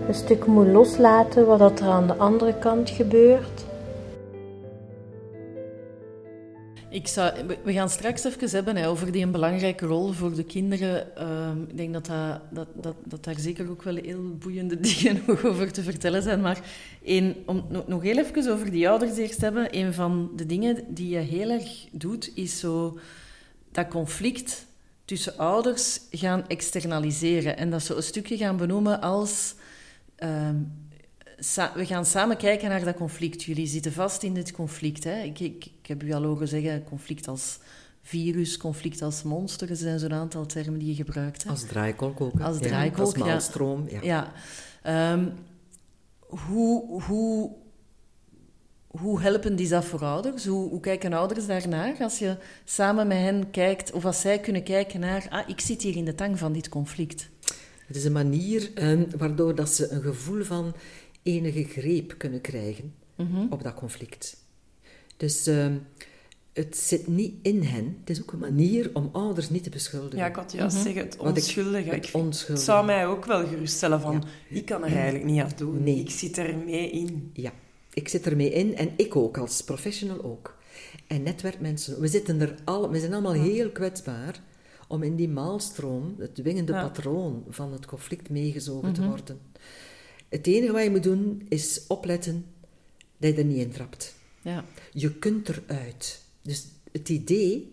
een stuk moet loslaten, wat er aan de andere kant gebeurt. Ik zou, we- gaan straks even hebben hè, over die een belangrijke rol voor de kinderen. Ehm, ik denk dat, dat, dat, dat, dat daar zeker ook wel heel boeiende dingen over te vertellen zijn. Maar één, om no- nog heel even over die ouders eerst te hebben. Een van de dingen die je heel erg doet, is zo dat conflict tussen ouders gaan externaliseren. En dat zo een stukje gaan benoemen als... ehm, we gaan samen kijken naar dat conflict. Jullie zitten vast in dit conflict. Hè? Ik, ik, ik heb u al horen zeggen, conflict als virus, conflict als monster. Er zijn zo'n aantal termen die je gebruikt. Hè? Als draaikolk ook. hè? Als Ja, draaikolk, Als ja. maalstroom, ja. Ja. Ehm, hoe, hoe, hoe helpen die dat voor ouders? Hoe, hoe kijken ouders daarnaar als je samen met hen kijkt, of als zij kunnen kijken naar, ah, ik zit hier in de tang van dit conflict. Het is een manier ehm, waardoor dat ze een gevoel van enige greep kunnen krijgen op dat conflict. Dus ehm, het zit niet in hen. Het is ook een manier om ouders niet te beschuldigen. Ja, ik had juist Mhm. zeggen, het ik- onschuldige. het Ik vind- onschuldige. Het zou mij ook wel geruststellen van, Ja. ik kan er eigenlijk niet aan doen. Nee. Ik zit er mee in. Ja, ik zit ermee in en ik ook als professional ook. En netwerkmensen, we, zitten er al, we zijn allemaal heel kwetsbaar om in die maalstroom, het dwingende Ja. patroon van het conflict meegezogen te worden. Het enige wat je moet doen is opletten dat je er niet in trapt. Ja. Je kunt eruit. Dus het idee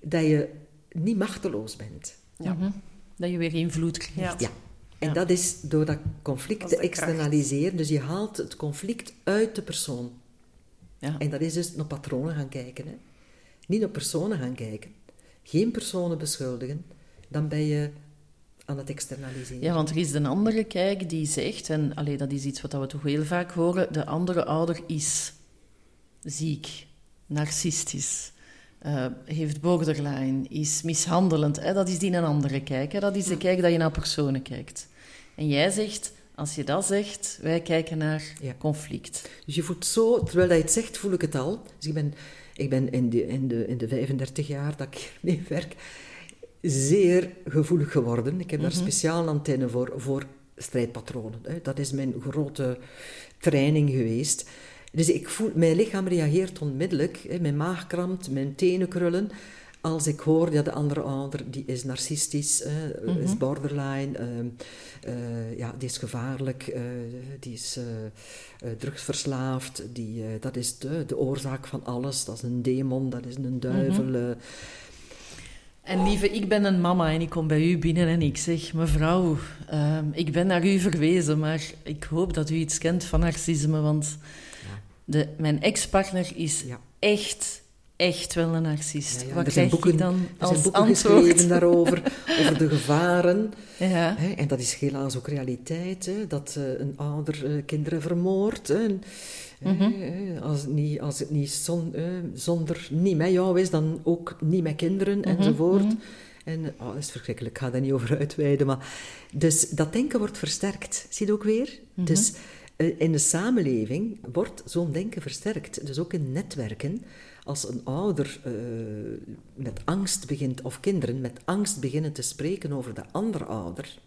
dat je niet machteloos bent. Ja. Mhm. Dat je weer invloed krijgt. Ja. Ja. En Ja. dat is door dat conflict Dat te kracht. externaliseren. Dus je haalt het conflict uit de persoon. Ja. En dat is dus naar patronen gaan kijken. Hè? Niet naar personen gaan kijken. Geen personen beschuldigen. Dan ben je aan het externaliseren. Ja, want er is een andere kijk die zegt, en allee, dat is iets wat we toch heel vaak horen, de andere ouder is ziek, narcistisch, eh, heeft borderline, is mishandelend. Hè? Dat is die een andere kijk. Hè? Dat is de kijk dat je naar personen kijkt. En jij zegt, als je dat zegt, wij kijken naar Ja. conflict. Dus je voelt zo, terwijl dat je het zegt, voel ik het al. Dus ik ben, ik ben in, de, in, de, in de 35 jaar dat ik mee werk, zeer gevoelig geworden. Ik heb daar speciaal een antenne voor, voor strijdpatronen. Hè. Dat is mijn grote training geweest. Dus ik voel, mijn lichaam reageert onmiddellijk. Hè. Mijn maag krampt, mijn tenen krullen. Als ik hoor dat de andere ouder, die is narcistisch, hè, is borderline, ehm, eh, ja, die is gevaarlijk, eh, die is eh, drugsverslaafd, die, dat is de, de oorzaak van alles. Dat is een demon, dat is een duivel. eh. En lieve, ik ben een mama en ik kom bij u binnen en ik zeg... Mevrouw, ehm, ik ben naar u verwezen, maar ik hoop dat u iets kent van narcisme, want de, mijn ex-partner is Ja. echt, echt wel een narcist. Ja, ja, Wat er zijn krijg boeken, ik dan er als zijn boeken antwoord? geschreven daarover, over de gevaren. Ja. Hè, en dat is helaas ook realiteit, hè, dat eh, een ouder eh, kinderen vermoordt. En, Mhm. hè, als, het niet, als het niet zon, zonder niet met jou is, dan ook niet met kinderen Mhm, enzovoort. En oh, dat is verschrikkelijk, ik ga daar niet over uitweiden. Maar, dus dat denken wordt versterkt. Zie je ook weer? Mhm. Dus eh, in de samenleving wordt zo'n denken versterkt. Dus ook in netwerken. Als een ouder eh, met angst begint, of kinderen met angst beginnen te spreken over de andere ouder,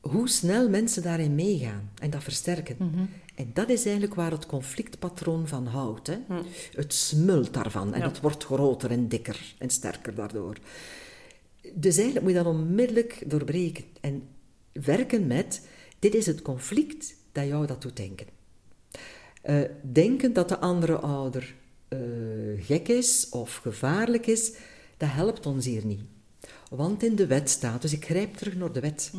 hoe snel mensen daarin meegaan en dat versterken. En dat is eigenlijk waar het conflictpatroon van houdt. Hè? Het smult daarvan en Ja. het wordt groter en dikker en sterker daardoor. Dus eigenlijk moet je dat onmiddellijk doorbreken en werken met: dit is het conflict dat jou dat doet denken. Eh, denken dat de andere ouder eh, gek is of gevaarlijk is, dat helpt ons hier niet. Want in de wet staat, dus ik grijp terug naar de wet.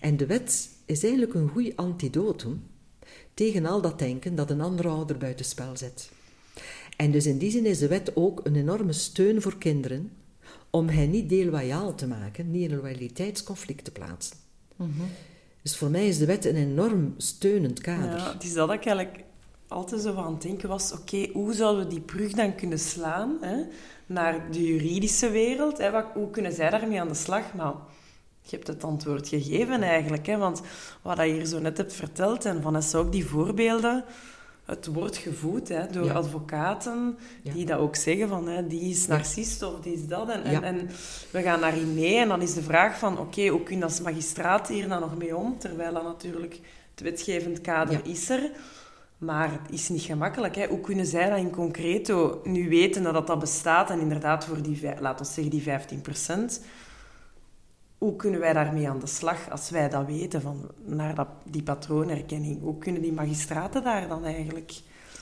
En de wet is eigenlijk een goed antidotum tegen al dat denken dat een andere ouder buitenspel zet. En dus in die zin is de wet ook een enorme steun voor kinderen om hen niet deloyaal te maken, niet in een loyaliteitsconflict te plaatsen. Dus voor mij is de wet een enorm steunend kader. Ja, het is dat ik eigenlijk altijd zo van aan het denken was, oké, hoe zouden we die brug dan kunnen slaan hè, naar de juridische wereld? Hè? Wat, hoe kunnen zij daarmee aan de slag? Nou, je hebt het antwoord gegeven eigenlijk, hè, want wat je hier zo net hebt verteld, en Vanessa ook die voorbeelden, het wordt gevoed hè, door Ja. advocaten Ja. die dat ook zeggen van hè, die is narcist of die is dat. En, en, Ja. en we gaan daarin mee en dan is de vraag van oké, hoe kun je als magistraat hier dan nog mee om? Terwijl dat natuurlijk het wetgevend kader is er. Maar het is niet gemakkelijk. Hè? Hoe kunnen zij dat in concreto nu weten dat dat bestaat en inderdaad voor die, laten we zeggen, die 15% hoe kunnen wij daarmee aan de slag als wij dat weten, van, naar dat, die patroonherkenning? Hoe kunnen die magistraten daar dan eigenlijk...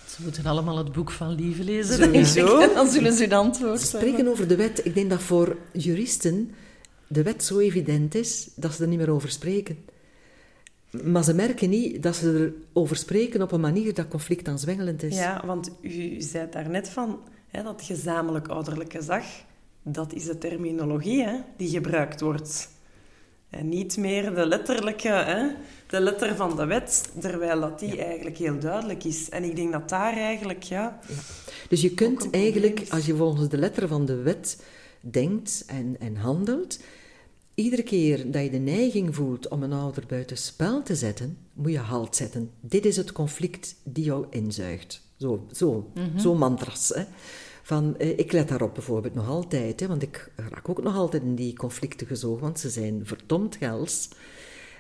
Ze moeten allemaal het boek van Lieve lezen, Sowieso. denk ik. Dan zullen ze het antwoord Spreken over de wet, ik denk dat voor juristen de wet zo evident is dat ze er niet meer over spreken. Maar ze merken niet dat ze erover spreken op een manier dat conflict aanzwengelend is. Ja, want u zei daarnet van hè, dat gezamenlijk ouderlijk gezag, dat is de terminologie hè, die gebruikt wordt. En niet meer de letterlijke, hè, de letter van de wet, terwijl dat die eigenlijk heel duidelijk is. En ik denk dat daar eigenlijk, ja... Dus je kunt eigenlijk, als je volgens de letter van de wet denkt en, en handelt, iedere keer dat je de neiging voelt om een ouder buiten spel te zetten, moet je halt zetten. Dit is het conflict die jou inzuigt. Zo, zo, zo mantras. Hè. Van, eh, ik let daarop bijvoorbeeld nog altijd, hè, want ik raak ook nog altijd in die conflicten gezogen, want ze zijn verdomd gels.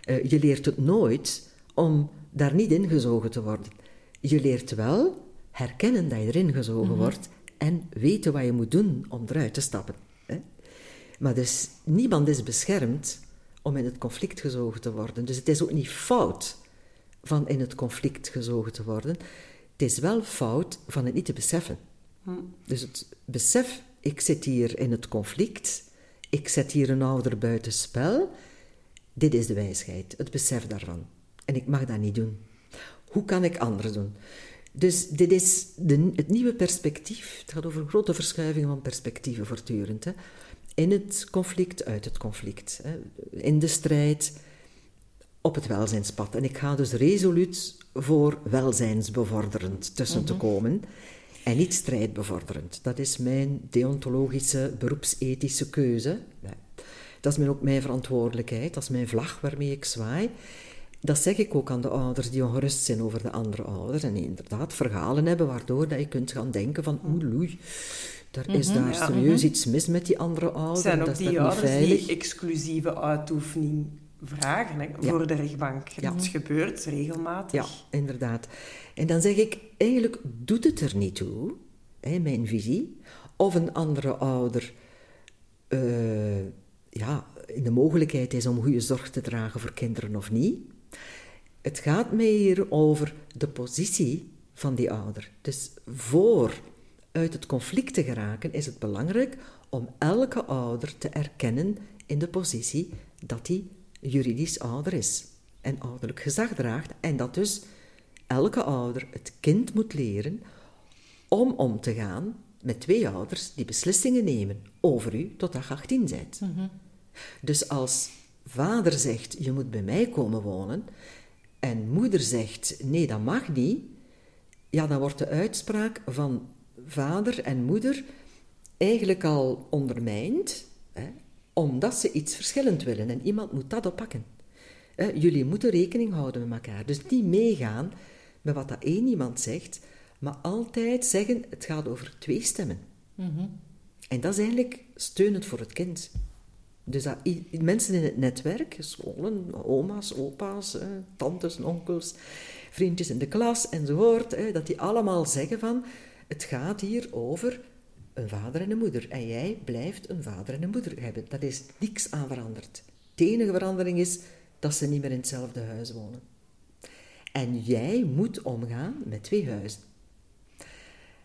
Eh, je leert het nooit om daar niet ingezogen te worden. Je leert wel herkennen dat je erin gezogen wordt en weten wat je moet doen om eruit te stappen. Maar dus niemand is beschermd om in het conflict gezogen te worden. Dus het is ook niet fout van in het conflict gezogen te worden. Het is wel fout van het niet te beseffen. Dus het besef, ik zit hier in het conflict, ik zet hier een ouder buitenspel. Dit is de wijsheid, het besef daarvan. En ik mag dat niet doen. Hoe kan ik anders doen? Dus dit is de, het nieuwe perspectief. Het gaat over grote verschuivingen van perspectieven voortdurend. Hè. In het conflict, uit het conflict. Hè. In de strijd, op het welzijnspad. En ik ga dus resoluut voor welzijnsbevorderend tussen te komen en niet strijdbevorderend. Dat is mijn deontologische, beroepsethische keuze. Ja. Dat is mijn, ook mijn verantwoordelijkheid, dat is mijn vlag waarmee ik zwaai. Dat zeg ik ook aan de ouders die ongerust zijn over de andere ouders en inderdaad verhalen hebben waardoor dat je kunt gaan denken van oeh, loei, er is daar serieus iets mis met die andere ouder. zijn dat ook is die ouders die exclusieve uitoefening vragen hè, voor de rechtbank. Ja. Dat gebeurt regelmatig. Ja, inderdaad. En dan zeg ik, eigenlijk doet het er niet toe, hè, mijn visie, of een andere ouder eh, ja, in de mogelijkheid is om goede zorg te dragen voor kinderen of niet. Het gaat mij hier over de positie van die ouder. Dus voor uit het conflict te geraken is het belangrijk om elke ouder te erkennen in de positie dat hij juridisch ouder is en ouderlijk gezag draagt en dat dus elke ouder het kind moet leren om om te gaan met twee ouders die beslissingen nemen over u totdat je 18 bent. Dus als vader zegt, je moet bij mij komen wonen, en moeder zegt, nee, dat mag niet, ja, dan wordt de uitspraak van vader en moeder eigenlijk al ondermijnd, hè, omdat ze iets verschillend willen en iemand moet dat oppakken. Hè, jullie moeten rekening houden met elkaar, dus niet meegaan met wat dat één iemand zegt, maar altijd zeggen, het gaat over twee stemmen. En dat is eigenlijk steunend voor het kind. Dus dat mensen in het netwerk, scholen, oma's, opa's, eh, tantes, en onkels, vriendjes in de klas enzovoort, eh, dat die allemaal zeggen van, het gaat hier over een vader en een moeder. En jij blijft een vader en een moeder hebben. Dat is niks aan veranderd. De enige verandering is dat ze niet meer in hetzelfde huis wonen. En jij moet omgaan met twee huizen.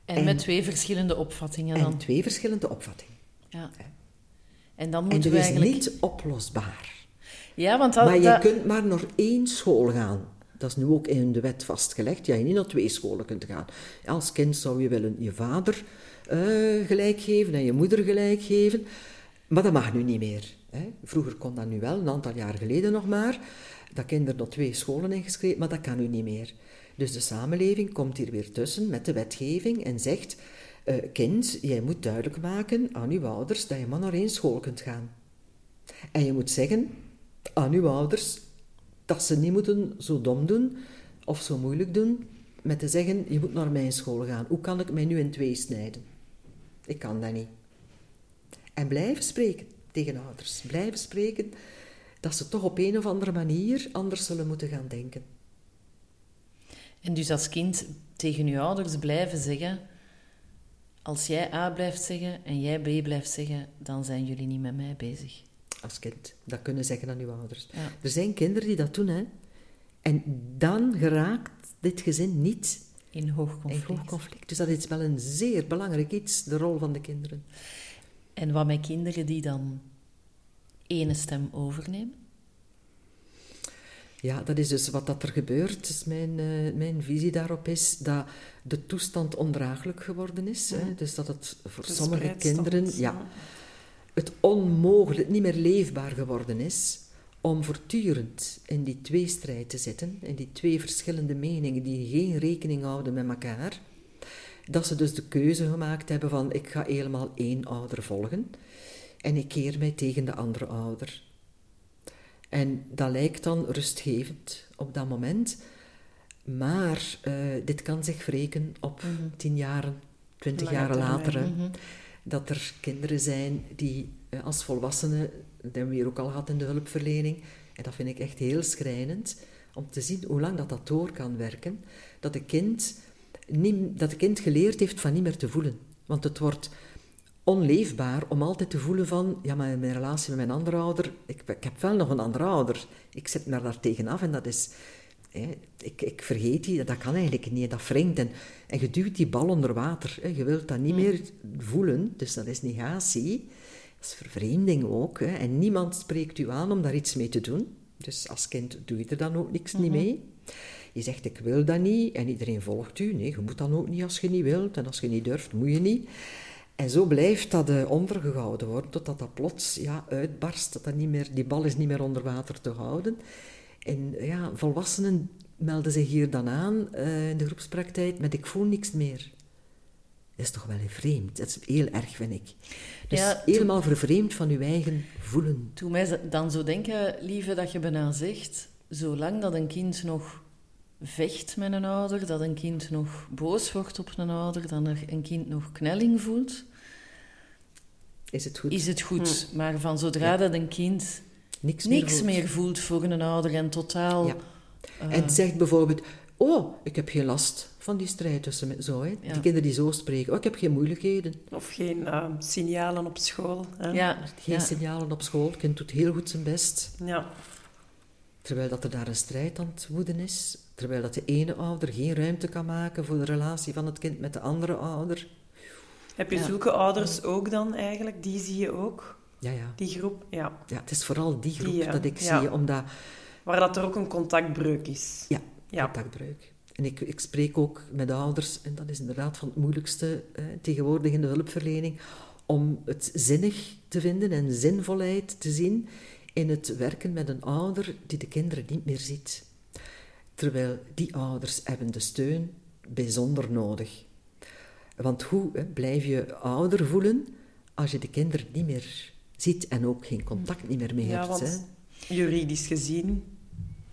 En, En- met twee verschillende opvattingen En dan. twee verschillende opvattingen. Ja. En dan En moeten dat we is niet oplosbaar. Ja, want dat... Maar je dat- kunt maar naar één school gaan. Dat is nu ook in de wet vastgelegd. Dat je niet naar twee scholen kunt gaan. Als kind zou je willen je vader eh, gelijk geven en je moeder gelijk geven. Maar dat mag nu niet meer. Hè. Vroeger kon dat nu wel, een aantal jaar geleden nog maar. Dat kinderen naar twee scholen ingeschreven, maar dat kan nu niet meer. Dus de samenleving komt hier weer tussen met de wetgeving en zegt... eh, kind, jij moet duidelijk maken aan uw ouders dat je maar naar één school kunt gaan. En je moet zeggen aan uw ouders dat ze niet moeten zo dom doen of zo moeilijk doen met te zeggen, je moet naar mijn school gaan. Hoe kan ik mij nu in twee snijden? Ik kan dat niet. En blijven spreken tegen ouders. Blijven spreken dat ze toch op een of andere manier anders zullen moeten gaan denken. En dus als kind tegen je ouders blijven zeggen... Als jij A blijft zeggen en jij B blijft zeggen, dan zijn jullie niet met mij bezig. Als kind. Dat kunnen zeggen aan uw ouders. Ja. Er zijn kinderen die dat doen, hè. En dan geraakt dit gezin niet In hoog in conflict. hoog conflict. Dus dat is wel een zeer belangrijk iets, de rol van de kinderen. En wat met kinderen die dan ene stem overnemen? Ja, dat is dus wat dat er gebeurt. Dus mijn, eh, mijn visie daarop is dat de toestand ondraaglijk geworden is. Hè? Dus dat het voor sommige kinderen ja, het onmogelijk, niet meer leefbaar geworden is om voortdurend in die tweestrijd te zitten, in die twee verschillende meningen die geen rekening houden met elkaar. Dat ze dus de keuze gemaakt hebben van ik ga helemaal één ouder volgen en ik keer mij tegen de andere ouder. En dat lijkt dan rustgevend op dat moment. Maar eh, dit kan zich wreken op tien jaren, twintig jaar later. Dat er kinderen zijn die eh, als volwassenen, dat hebben we hier ook al gehad in de hulpverlening, en dat vind ik echt heel schrijnend, om te zien hoe lang dat, dat door kan werken, dat een kind, dat een kind geleerd heeft van niet meer te voelen. Want het wordt onleefbaar om altijd te voelen van, ja, maar in mijn relatie met mijn andere ouder, ik, ik heb wel nog een andere ouder. Ik zit me daar tegenaf en dat is... hè, ik, ik vergeet die, dat kan eigenlijk niet, dat wringt. En, en je duwt die bal onder water. Hè. Je wilt dat niet meer voelen, dus dat is negatie. Dat is vervreemding ook. Hè. En niemand spreekt u aan om daar iets mee te doen. Dus als kind doe je er dan ook niks niet mee. Je zegt, ik wil dat niet, en iedereen volgt u. Nee, je moet dan ook niet als je niet wilt, en als je niet durft, moet je niet. En zo blijft dat eh, ondergehouden worden, totdat dat plots ja, uitbarst, dat dat niet meer, die bal is niet meer onder water te houden. En ja, volwassenen melden zich hier dan aan eh, in de groepspraktijk met ik voel niks meer. Dat is toch wel vreemd, dat is heel erg, vind ik. Dus Ja, toen- helemaal vervreemd van uw eigen voelen. Toen mij dan zo denken, lieve, dat je bijna zegt, zolang dat een kind nog vecht met een ouder, dat een kind nog boos wordt op een ouder, dat een kind nog knelling voelt, Is het goed? is het goed. Maar van zodra dat een kind niks meer voelt. meer voelt voor een ouder en totaal... Ja. eh, En zegt bijvoorbeeld, oh, ik heb geen last van die strijd tussen me, zo, hè. Die kinderen die zo spreken, oh, ik heb geen moeilijkheden. Of geen eh, signalen op school. Hè? ja, Geen ja. signalen op school, het kind doet heel goed zijn best. Ja. Terwijl dat er daar een strijd aan het woeden is. Terwijl dat de ene ouder geen ruimte kan maken voor de relatie van het kind met de andere ouder. Heb je Ja. zulke ouders ook dan eigenlijk? Die zie je ook? Ja, ja. Die groep? Ja. ja het is vooral die groep Die, ja. dat ik Ja. zie, omdat... Waar dat er ook een contactbreuk is. Ja, Ja. contactbreuk. En ik, ik spreek ook met ouders, en dat is inderdaad van het moeilijkste eh, tegenwoordig in de hulpverlening, om het zinnig te vinden en zinvolheid te zien in het werken met een ouder die de kinderen niet meer ziet. Terwijl die ouders hebben de steun bijzonder nodig. Want hoe hè, blijf je ouder voelen als je de kinderen niet meer ziet en ook geen contact niet meer mee Ja, hebt? want Hè? juridisch gezien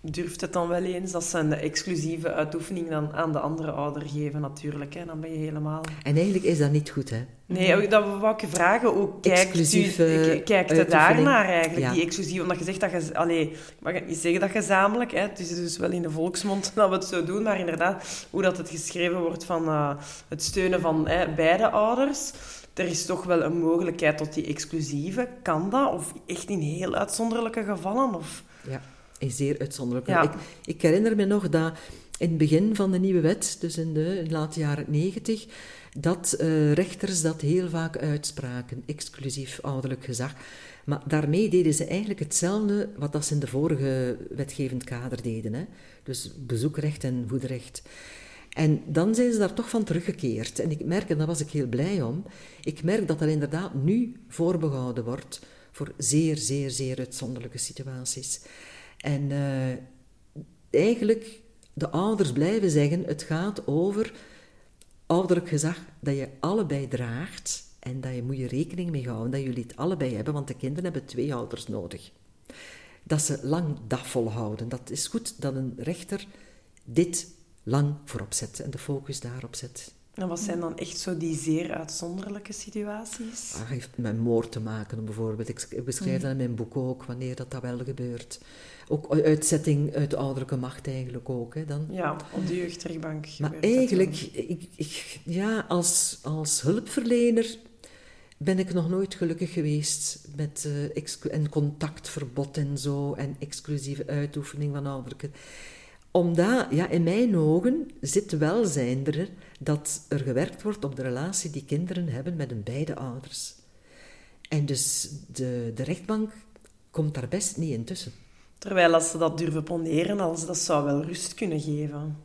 durft het dan wel eens dat ze een exclusieve uitoefening dan aan de andere ouder geven natuurlijk. Hè. Dan ben je helemaal... En eigenlijk is dat niet goed, hè? Nee, dat wou ik je vragen. Ook, kijkt u, k- kijkt u uitoefening. daarnaar eigenlijk, Ja. die exclusieve? Omdat je zegt dat je... Allee, ik mag het niet zeggen dat gezamenlijk, hè. het is dus wel in de volksmond dat we het zo doen, maar inderdaad, hoe dat het geschreven wordt van eh, het steunen van hè, beide ouders, er is toch wel een mogelijkheid tot die exclusieve. Kan dat? Of echt in heel uitzonderlijke gevallen? Of... Ja, is zeer uitzonderlijk. Ja. Ik, ik herinner me nog dat in het begin van de nieuwe wet, dus in de in late jaren negentig, dat eh, rechters dat heel vaak uitspraken, exclusief ouderlijk gezag. Maar daarmee deden ze eigenlijk hetzelfde wat dat ze in de vorige wetgevend kader deden. Hè? Dus bezoekrecht en voederecht. En dan zijn ze daar toch van teruggekeerd. En ik merk, en daar was ik heel blij om, ik merk dat er inderdaad nu voorbehouden wordt voor zeer, zeer, zeer uitzonderlijke situaties. En eh, eigenlijk, de ouders blijven zeggen, het gaat over ouderlijk gezag dat je allebei draagt en dat je moet je rekening mee houden dat jullie het allebei hebben, want de kinderen hebben twee ouders nodig. Dat ze lang dat volhouden. Dat is goed dat een rechter dit lang voorop zet en de focus daarop zet. En wat zijn dan echt zo die zeer uitzonderlijke situaties? Dat heeft met moord te maken, bijvoorbeeld. Ik beschrijf Mhm. dat in mijn boek ook, wanneer dat, dat wel gebeurt. Ook uitzetting uit de ouderlijke macht eigenlijk ook. Hè, dan. Ja, op de jeugdrechtbank. Maar eigenlijk, ik, ik, ja, als, als hulpverlener ben ik nog nooit gelukkig geweest met exclu- en contactverbod en zo, en exclusieve uitoefening van ouderlijke. Omdat, ja, in mijn ogen zit welzijn er dat er gewerkt wordt op de relatie die kinderen hebben met hun beide ouders. En dus de, de rechtbank komt daar best niet in tussen. Terwijl als ze dat durven poneren, als dat zou wel rust kunnen geven.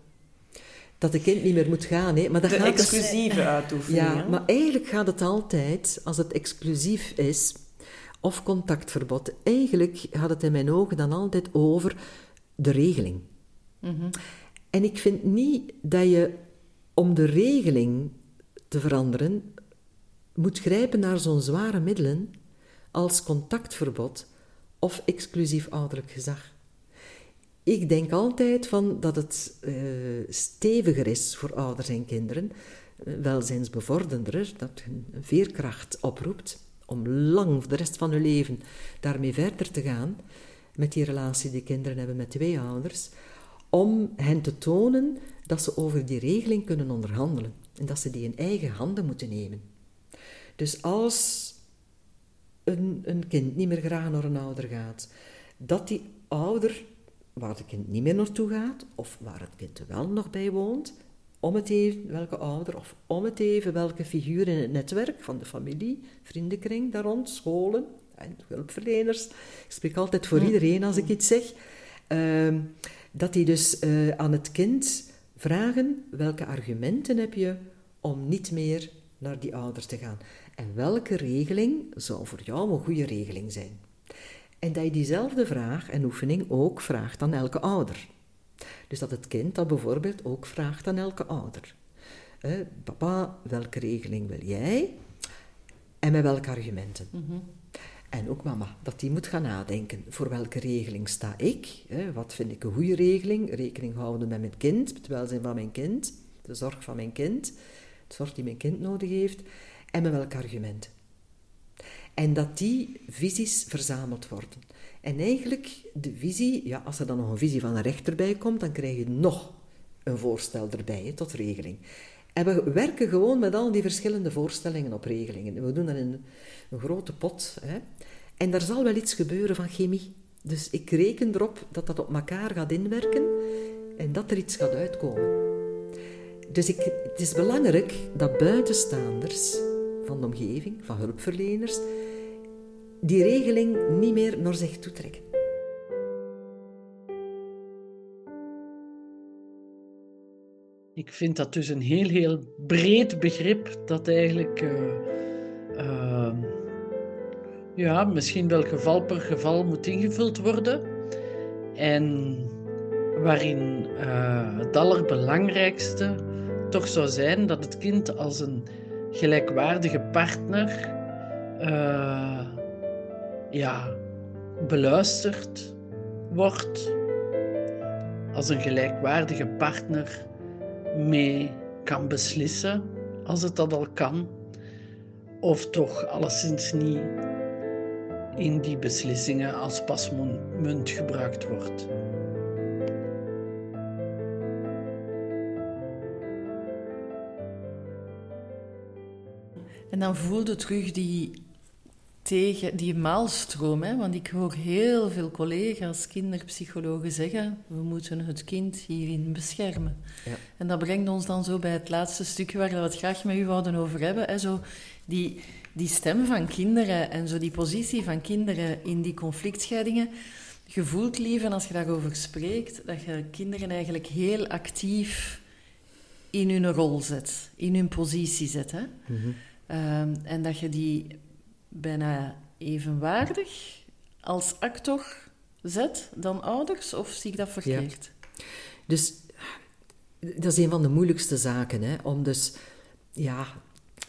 Dat de kind niet meer moet gaan, hè. Maar dat De gaat dus- exclusieve uitoefening. Ja, hè? maar eigenlijk gaat het altijd, als het exclusief is, of contactverbod, eigenlijk gaat het in mijn ogen dan altijd over de regeling. Mhm. En ik vind niet dat je om de regeling te veranderen moet grijpen naar zo'n zware middelen als contactverbod of exclusief ouderlijk gezag. Ik denk altijd van dat het eh, steviger is voor ouders en kinderen welzijnsbevorderender, dat een veerkracht oproept om lang de rest van hun leven daarmee verder te gaan met die relatie die kinderen hebben met twee ouders, om hen te tonen dat ze over die regeling kunnen onderhandelen en dat ze die in eigen handen moeten nemen. Dus als een, een kind niet meer graag naar een ouder gaat, dat die ouder, waar het kind niet meer naartoe gaat, of waar het kind wel nog bij woont, om het even welke ouder, of om het even welke figuur in het netwerk van de familie, vriendenkring daar rond, scholen en hulpverleners. Ik spreek altijd voor iedereen als ik iets zeg. Ehm, dat die dus uh, aan het kind vragen welke argumenten heb je om niet meer naar die ouders te gaan. En welke regeling zou voor jou een goede regeling zijn? En dat je diezelfde vraag en oefening ook vraagt aan elke ouder. Dus dat het kind dat bijvoorbeeld ook vraagt aan elke ouder. Eh, papa, welke regeling wil jij? En met welke argumenten? Mhm. En ook mama, dat die moet gaan nadenken. Voor welke regeling sta ik? Hè? Wat vind ik een goede regeling? Rekening houden met mijn kind, het welzijn van mijn kind, de zorg van mijn kind, de zorg die mijn kind nodig heeft. En met welke argumenten? En dat die visies verzameld worden. En eigenlijk, de visie, ja, als er dan nog een visie van een rechter bij komt, dan krijg je nog een voorstel erbij tot regeling. En we werken gewoon met al die verschillende voorstellingen op regelingen. We doen dat in een grote pot. Hè. En daar zal wel iets gebeuren van chemie. Dus ik reken erop dat dat op elkaar gaat inwerken en dat er iets gaat uitkomen. Dus ik, het is belangrijk dat buitenstaanders van de omgeving, van hulpverleners, die regeling niet meer naar zich toetrekken. Ik vind dat dus een heel, heel breed begrip dat eigenlijk uh, uh, ja, misschien wel geval per geval moet ingevuld worden. En waarin uh, het allerbelangrijkste toch zou zijn dat het kind als een gelijkwaardige partner ja, beluisterd wordt, als een gelijkwaardige partner mee kan beslissen, als het dat al kan, of toch alleszins niet in die beslissingen als pasmunt gebruikt wordt. En dan voelde terug die tegen die maalstroom. Hè? Want ik hoor heel veel collega's, kinderpsychologen zeggen: we moeten het kind hierin beschermen. Ja. En dat brengt ons dan zo bij het laatste stukje waar we het graag met u wouden over hebben. Hè? Zo die, die stem van kinderen en zo die positie van kinderen in die conflictscheidingen. Je voelt, lieve, als je daarover spreekt, dat je kinderen eigenlijk heel actief in hun rol zet, in hun positie zet. Hè? Mhm. Ehm, en dat je die bijna evenwaardig als actor zet dan ouders? Of zie ik dat verkeerd? Dus dat is een van de moeilijkste zaken, hè? om dus ja,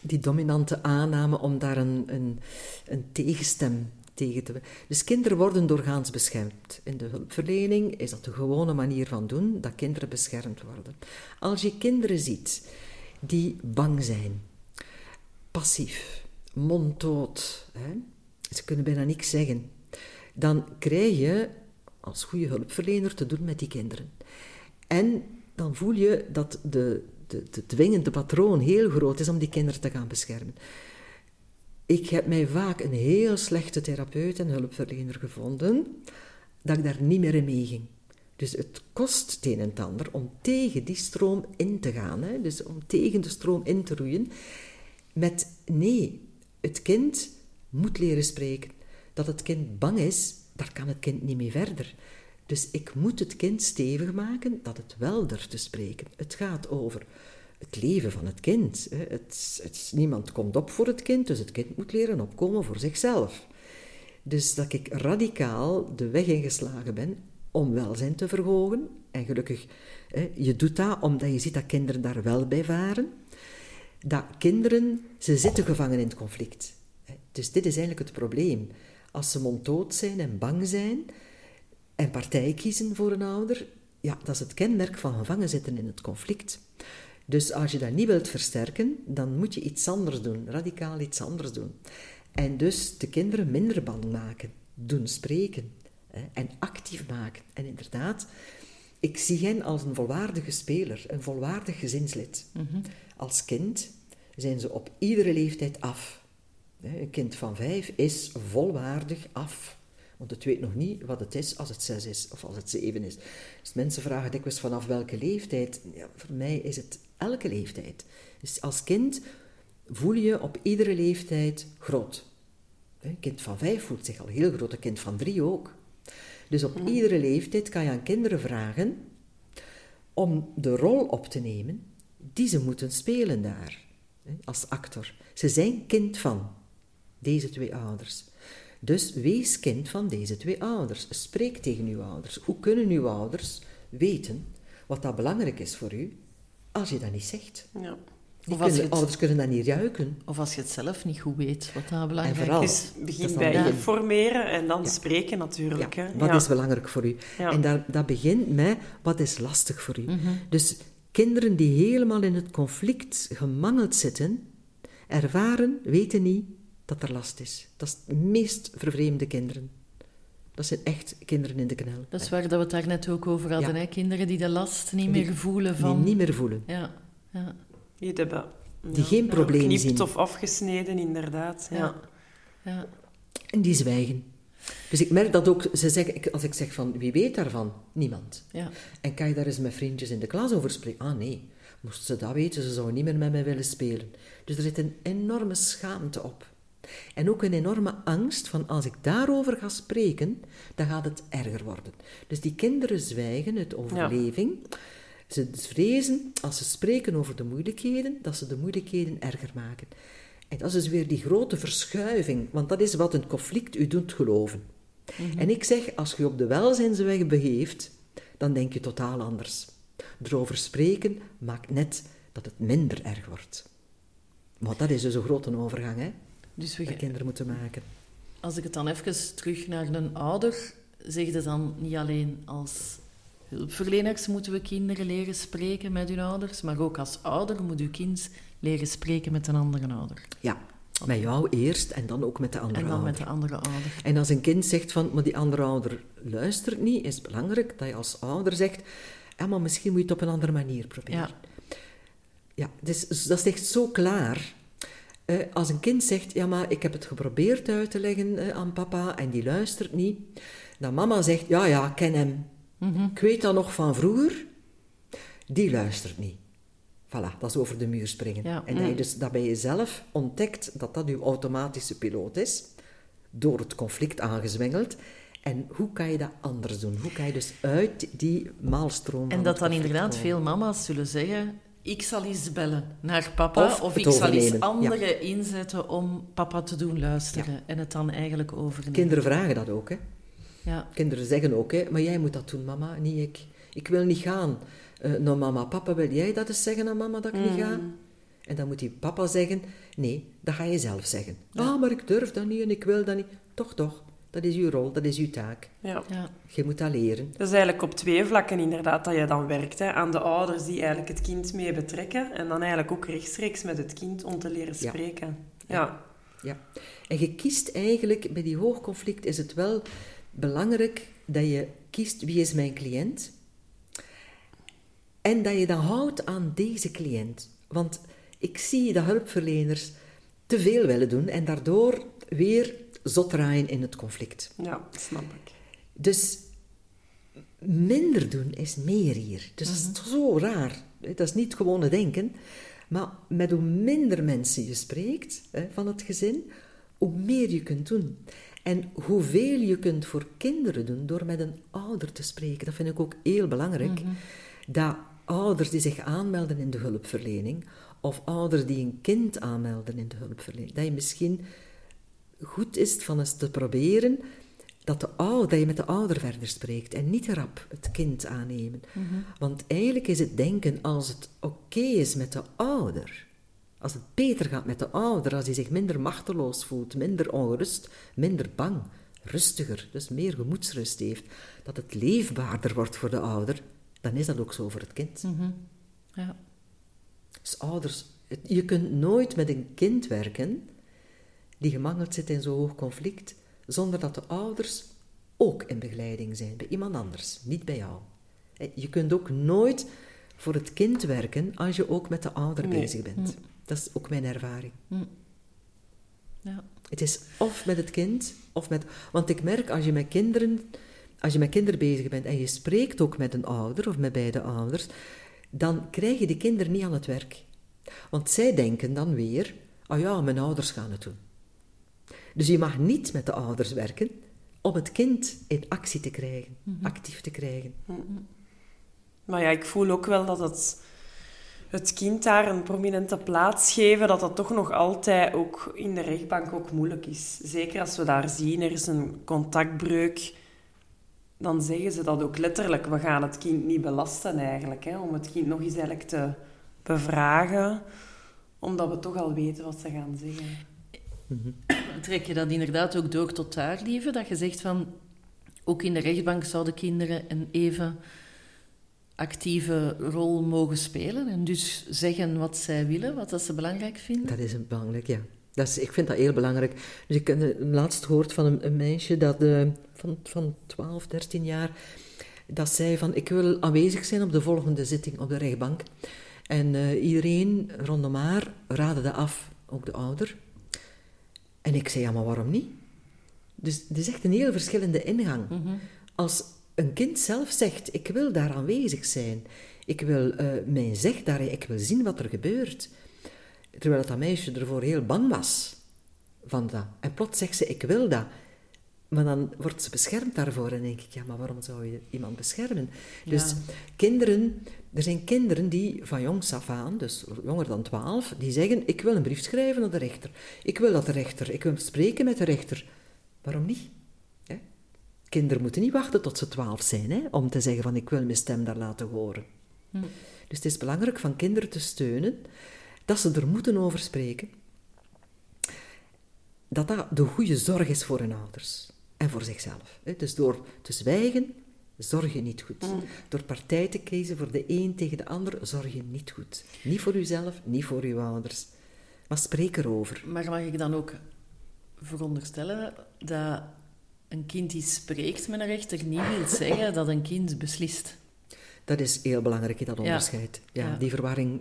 die dominante aanname, om daar een, een, een tegenstem tegen te... Dus kinderen worden doorgaans beschermd. In de hulpverlening is dat de gewone manier van doen, dat kinderen beschermd worden. Als je kinderen ziet die bang zijn, passief, monddood. Hè? Ze kunnen bijna niks zeggen. Dan krijg je als goede hulpverlener te doen met die kinderen. En dan voel je dat de, de dwingende patroon heel groot is om die kinderen te gaan beschermen. Ik heb mij vaak een heel slechte therapeut en hulpverlener gevonden, dat ik daar niet meer in meeging. Dus het kost het een en het ander om tegen die stroom in te gaan. Hè? Dus om tegen de stroom in te roeien. Met nee, het kind moet leren spreken. Dat het kind bang is, daar kan het kind niet mee verder. Dus ik moet het kind stevig maken dat het wel durft te spreken. Het gaat over het leven van het kind. Het, het, niemand komt op voor het kind, dus het kind moet leren opkomen voor zichzelf. Dus dat ik radicaal de weg ingeslagen ben om welzijn te verhogen. En gelukkig, je doet dat omdat je ziet dat kinderen daar wel bij varen dat kinderen, ze zitten gevangen in het conflict. Dus dit is eigenlijk het probleem. Als ze monddood zijn en bang zijn en partij kiezen voor een ouder, ja, dat is het kenmerk van gevangen zitten in het conflict. Dus als je dat niet wilt versterken, dan moet je iets anders doen, radicaal iets anders doen. En dus de kinderen minder bang maken, doen spreken hè, en actief maken. En inderdaad, ik zie hen als een volwaardige speler, een volwaardig gezinslid. Mhm. Als kind zijn ze op iedere leeftijd af. Een kind van vijf is volwaardig af. Want het weet nog niet wat het is als het zes is of als het zeven is. Dus mensen vragen dikwijls vanaf welke leeftijd. Ja, voor mij is het elke leeftijd. Dus als kind voel je op iedere leeftijd groot. Een kind van vijf voelt zich al heel groot, een kind van drie ook. Dus op iedere leeftijd kan je aan kinderen vragen om de rol op te nemen die ze moeten spelen daar, als actor. Ze zijn kind van deze twee ouders. Dus wees kind van deze twee ouders. Spreek tegen uw ouders. Hoe kunnen uw ouders weten wat dat belangrijk is voor u als je dat niet zegt? Ja. Die Of als kunnen- je het- ouders kunnen dat niet ruiken. Of als je het zelf niet goed weet, wat daar belangrijk vooral- is. Dus Dat begin bij informeren en dan spreken natuurlijk. Ja, hè. wat Ja. is belangrijk voor u? Ja. En daar, dat begint met wat is lastig voor u. Mhm. Dus kinderen die helemaal in het conflict gemangeld zitten, ervaren, weten niet dat er last is. Dat is de meest vervreemde kinderen. Dat zijn echt kinderen in de knel. Dat is waar dat we het daar net ook over hadden. Ja. Hè? Kinderen die de last niet Die- meer voelen Die van... niet meer voelen. Ja, ja. Die hebben Die geen probleem geknipt zien. of afgesneden, inderdaad. Ja. Ja. ja. En die zwijgen. Dus ik merk dat ook, ze zeggen, ik- als ik zeg van, wie weet daarvan? Niemand. ja. En kan je daar eens met vriendjes in de klas over spreken? Ah nee, moest ze dat weten, ze zou niet meer met mij willen spelen. Dus er zit een enorme schaamte op. En ook een enorme angst van als ik daarover ga spreken, dan gaat het erger worden. Dus die kinderen zwijgen uit overleving. Ze vrezen, als ze spreken over de moeilijkheden, dat ze de moeilijkheden erger maken. En dat is dus weer die grote verschuiving, want dat is wat een conflict u doet geloven. En ik zeg, als je op de welzijnsweg begeeft, dan denk je totaal anders. Erover spreken maakt net dat het minder erg wordt. Want dat is dus een grote overgang, hè, Dus we, dat kinderen moeten maken. als ik het dan even terug naar een ouder, zeg je dan niet alleen als hulpverleners moeten we kinderen leren spreken met hun ouders, maar ook als ouder moet uw kind leren spreken met een andere ouder. Ja, met jou eerst en dan ook met de andere En dan met ouder. de andere ouder. En als een kind zegt van, maar die andere ouder luistert niet, is het belangrijk dat je als ouder zegt, ja, maar misschien moet je het op een andere manier proberen. Ja. Ja, dus dat is echt zo klaar. Eh, als een kind zegt, ja, maar ik heb het geprobeerd uit te leggen eh, aan papa en die luistert niet. Dan mama zegt, ja, ja, ken hem. Mhm. Ik weet dat nog van vroeger. Die luistert niet. Voilà, dat is over de muur springen. Ja. En dat je Mm. dus dat bij jezelf ontdekt dat dat je automatische piloot is, door het conflict aangezwengeld. En hoe kan je dat anders doen? Hoe kan je dus uit die maalstroom En dat dan inderdaad komen? veel mama's zullen zeggen... Ik zal eens bellen naar papa, Of ik zal eens anderen inzetten om papa te doen luisteren. En het dan eigenlijk overnemen. Kinderen vragen dat ook, hè. Ja, Kinderen zeggen ook, hè, maar jij moet dat doen, mama, niet ik. Ik wil niet gaan. Eh nou, mama, papa, wil jij dat eens zeggen aan mama dat ik niet ga? En dan moet die papa zeggen, nee, dat ga je zelf zeggen. Ah, maar ik durf dat niet en ik wil dat niet. Toch, toch, dat is uw rol, dat is uw taak. Ja. ja. Je moet dat leren. Dat is eigenlijk op twee vlakken inderdaad dat je dan werkt. Hè. Aan de ouders die eigenlijk het kind mee betrekken. En dan eigenlijk ook rechtstreeks met het kind om te leren Ja. spreken. Ja. Ja. En je kiest eigenlijk, bij die hoogconflict is het wel belangrijk dat je kiest wie is mijn cliënt. En dat je dan houdt aan deze cliënt. Want ik zie dat hulpverleners te veel willen doen en daardoor weer zot draaien in het conflict. ja, snap ik. Dus minder doen is meer hier. Dus dat is zo raar. Dat is niet gewone denken. Maar met hoe minder mensen je spreekt hè, van het gezin, hoe meer je kunt doen. En hoeveel je kunt voor kinderen doen door met een ouder te spreken. Dat vind ik ook heel belangrijk. Dat ouders die zich aanmelden in de hulpverlening, of ouders die een kind aanmelden in de hulpverlening, dat je misschien goed is van eens te proberen dat, de ouder, dat je met de ouder verder spreekt en niet rap het kind aannemen. Want eigenlijk is het denken als het oké is met de ouder, als het beter gaat met de ouder, als hij zich minder machteloos voelt, minder ongerust, minder bang, rustiger, dus meer gemoedsrust heeft, dat het leefbaarder wordt voor de ouder, dan is dat ook zo voor het kind. Mhm. ja. Dus ouders, je kunt nooit met een kind werken die gemangeld zit in zo'n hoog conflict, zonder dat de ouders ook in begeleiding zijn, bij iemand anders, niet bij jou. Je kunt ook nooit voor het kind werken als je ook met de ouder bezig bent. Mm. Dat is ook mijn ervaring. Mm. Ja. Het is of met het kind, of met... Want ik merk, als je met kinderen, als je met kinderen bezig bent en je spreekt ook met een ouder of met beide ouders, dan krijg je de kinderen niet aan het werk. Want zij denken dan weer, oh ja, mijn ouders gaan het doen. Dus je mag niet met de ouders werken om het kind in actie te krijgen, mhm. actief te krijgen. Mhm. Maar ja, ik voel ook wel dat het, het kind daar een prominente plaats geven, dat dat toch nog altijd ook in de rechtbank ook moeilijk is. Zeker als we daar zien, er is een contactbreuk, dan zeggen ze dat ook letterlijk. We gaan het kind niet belasten eigenlijk, hè, om het kind nog eens eigenlijk te bevragen, omdat we toch al weten wat ze gaan zeggen. Mm Trek je dat inderdaad ook door tot daar, lieve? Dat je zegt van, ook in de rechtbank zouden kinderen een even actieve rol mogen spelen en dus zeggen wat zij willen, wat dat ze belangrijk vinden? Dat is belangrijk, ja. Dat is, ik vind dat heel belangrijk. Dus ik heb laatst gehoord van een, een meisje dat, uh, van, van 12, 13 jaar, dat zei van ik wil aanwezig zijn op de volgende zitting op de rechtbank. En uh, iedereen rondom haar raadde dat af, ook de ouder. En ik zei, ja, maar waarom niet? Dus het is echt een heel verschillende ingang. Mhm. Als een kind zelf zegt, ik wil daar aanwezig zijn, ik wil uh, mijn zeg daar, ik wil zien wat er gebeurt. Terwijl dat meisje ervoor heel bang was van dat. En plots zegt ze, ik wil dat. Maar dan wordt ze beschermd daarvoor en denk ik, ja, maar waarom zou je iemand beschermen? Dus kinderen, er zijn kinderen die van jongs af aan, dus jonger dan twaalf, die zeggen, ik wil een brief schrijven naar de rechter. Ik wil dat de rechter, ik wil spreken met de rechter. Waarom niet? Kinderen moeten niet wachten tot ze twaalf zijn, hè, om te zeggen van, ik wil mijn stem daar laten horen. Hm. Dus het is belangrijk van kinderen te steunen, dat ze er moeten over spreken, dat dat de goede zorg is voor hun ouders en voor zichzelf. Dus door te zwijgen, zorg je niet goed. Mm. Door partij te kiezen voor de een tegen de ander, zorg je niet goed. Niet voor jezelf, niet voor je ouders. Maar spreek erover. Maar mag ik dan ook veronderstellen dat een kind die spreekt met een rechter niet wil zeggen dat een kind beslist? Dat is heel belangrijk in dat onderscheid. ja. die verwarring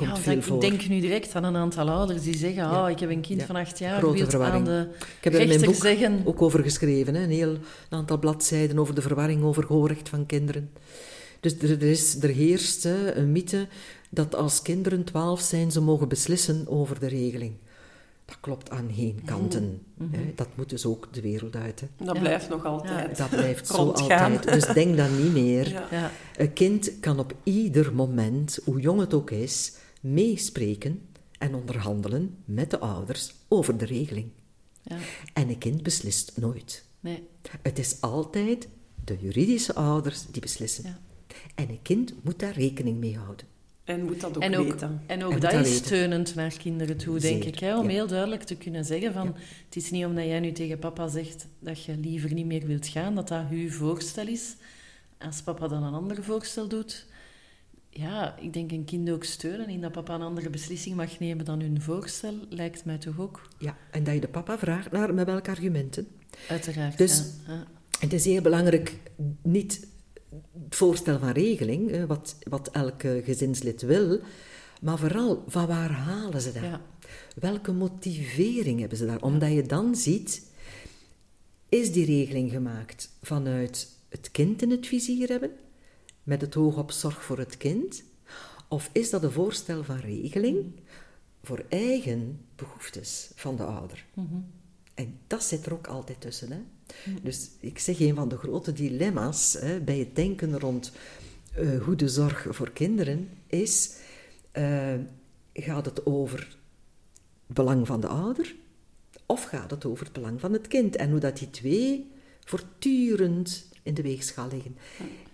ja, Ik denk nu direct aan een aantal ouders die zeggen, oh, ik heb een kind van acht jaar, Grote verwarring. aan de Ik heb er in mijn boek zeggen... ook over geschreven, hè? een heel aantal bladzijden over de verwarring over hoorrecht van kinderen. Dus er, is, er heerst hè, een mythe dat als kinderen twaalf zijn, ze mogen beslissen over de regeling. Dat klopt aan geen kanten. Mm hè? Dat moet dus ook de wereld uit. Hè? Dat blijft nog altijd. Dat blijft zo altijd. Dus denk dan niet meer. Een kind kan op ieder moment, hoe jong het ook is, meespreken en onderhandelen met de ouders over de regeling. Ja. En een kind beslist nooit. Nee. Het is altijd de juridische ouders die beslissen. Ja. En een kind moet daar rekening mee houden. En moet dat ook, en ook weten. En ook dat is steunend naar kinderen toe, denk ik. Hè? Om heel duidelijk te kunnen zeggen van... Het is niet omdat jij nu tegen papa zegt dat je liever niet meer wilt gaan, dat dat uw voorstel is. Als papa dan een ander voorstel doet, ja, ik denk een kind ook steunen in dat papa een andere beslissing mag nemen dan hun voorstel, lijkt mij toch ook. Ja, en dat je de papa vraagt naar met welke argumenten. Uiteraard, Dus ja. het is heel belangrijk, niet het voorstel van regeling, wat, wat elk gezinslid wil, maar vooral van waar halen ze dat? Ja. Welke motivering hebben ze daar? Omdat je dan ziet, is die regeling gemaakt vanuit het kind in het vizier hebben? Met het oog op zorg voor het kind? Of is dat een voorstel van regeling voor eigen behoeftes van de ouder? Mhm. En dat zit er ook altijd tussen. Hè? Mhm. Dus ik zeg, een van de grote dilemma's hè, bij het denken rond uh, goede zorg voor kinderen is: uh, gaat het over het belang van de ouder of gaat het over het belang van het kind? En hoe dat die twee voortdurend in de weegschaal liggen.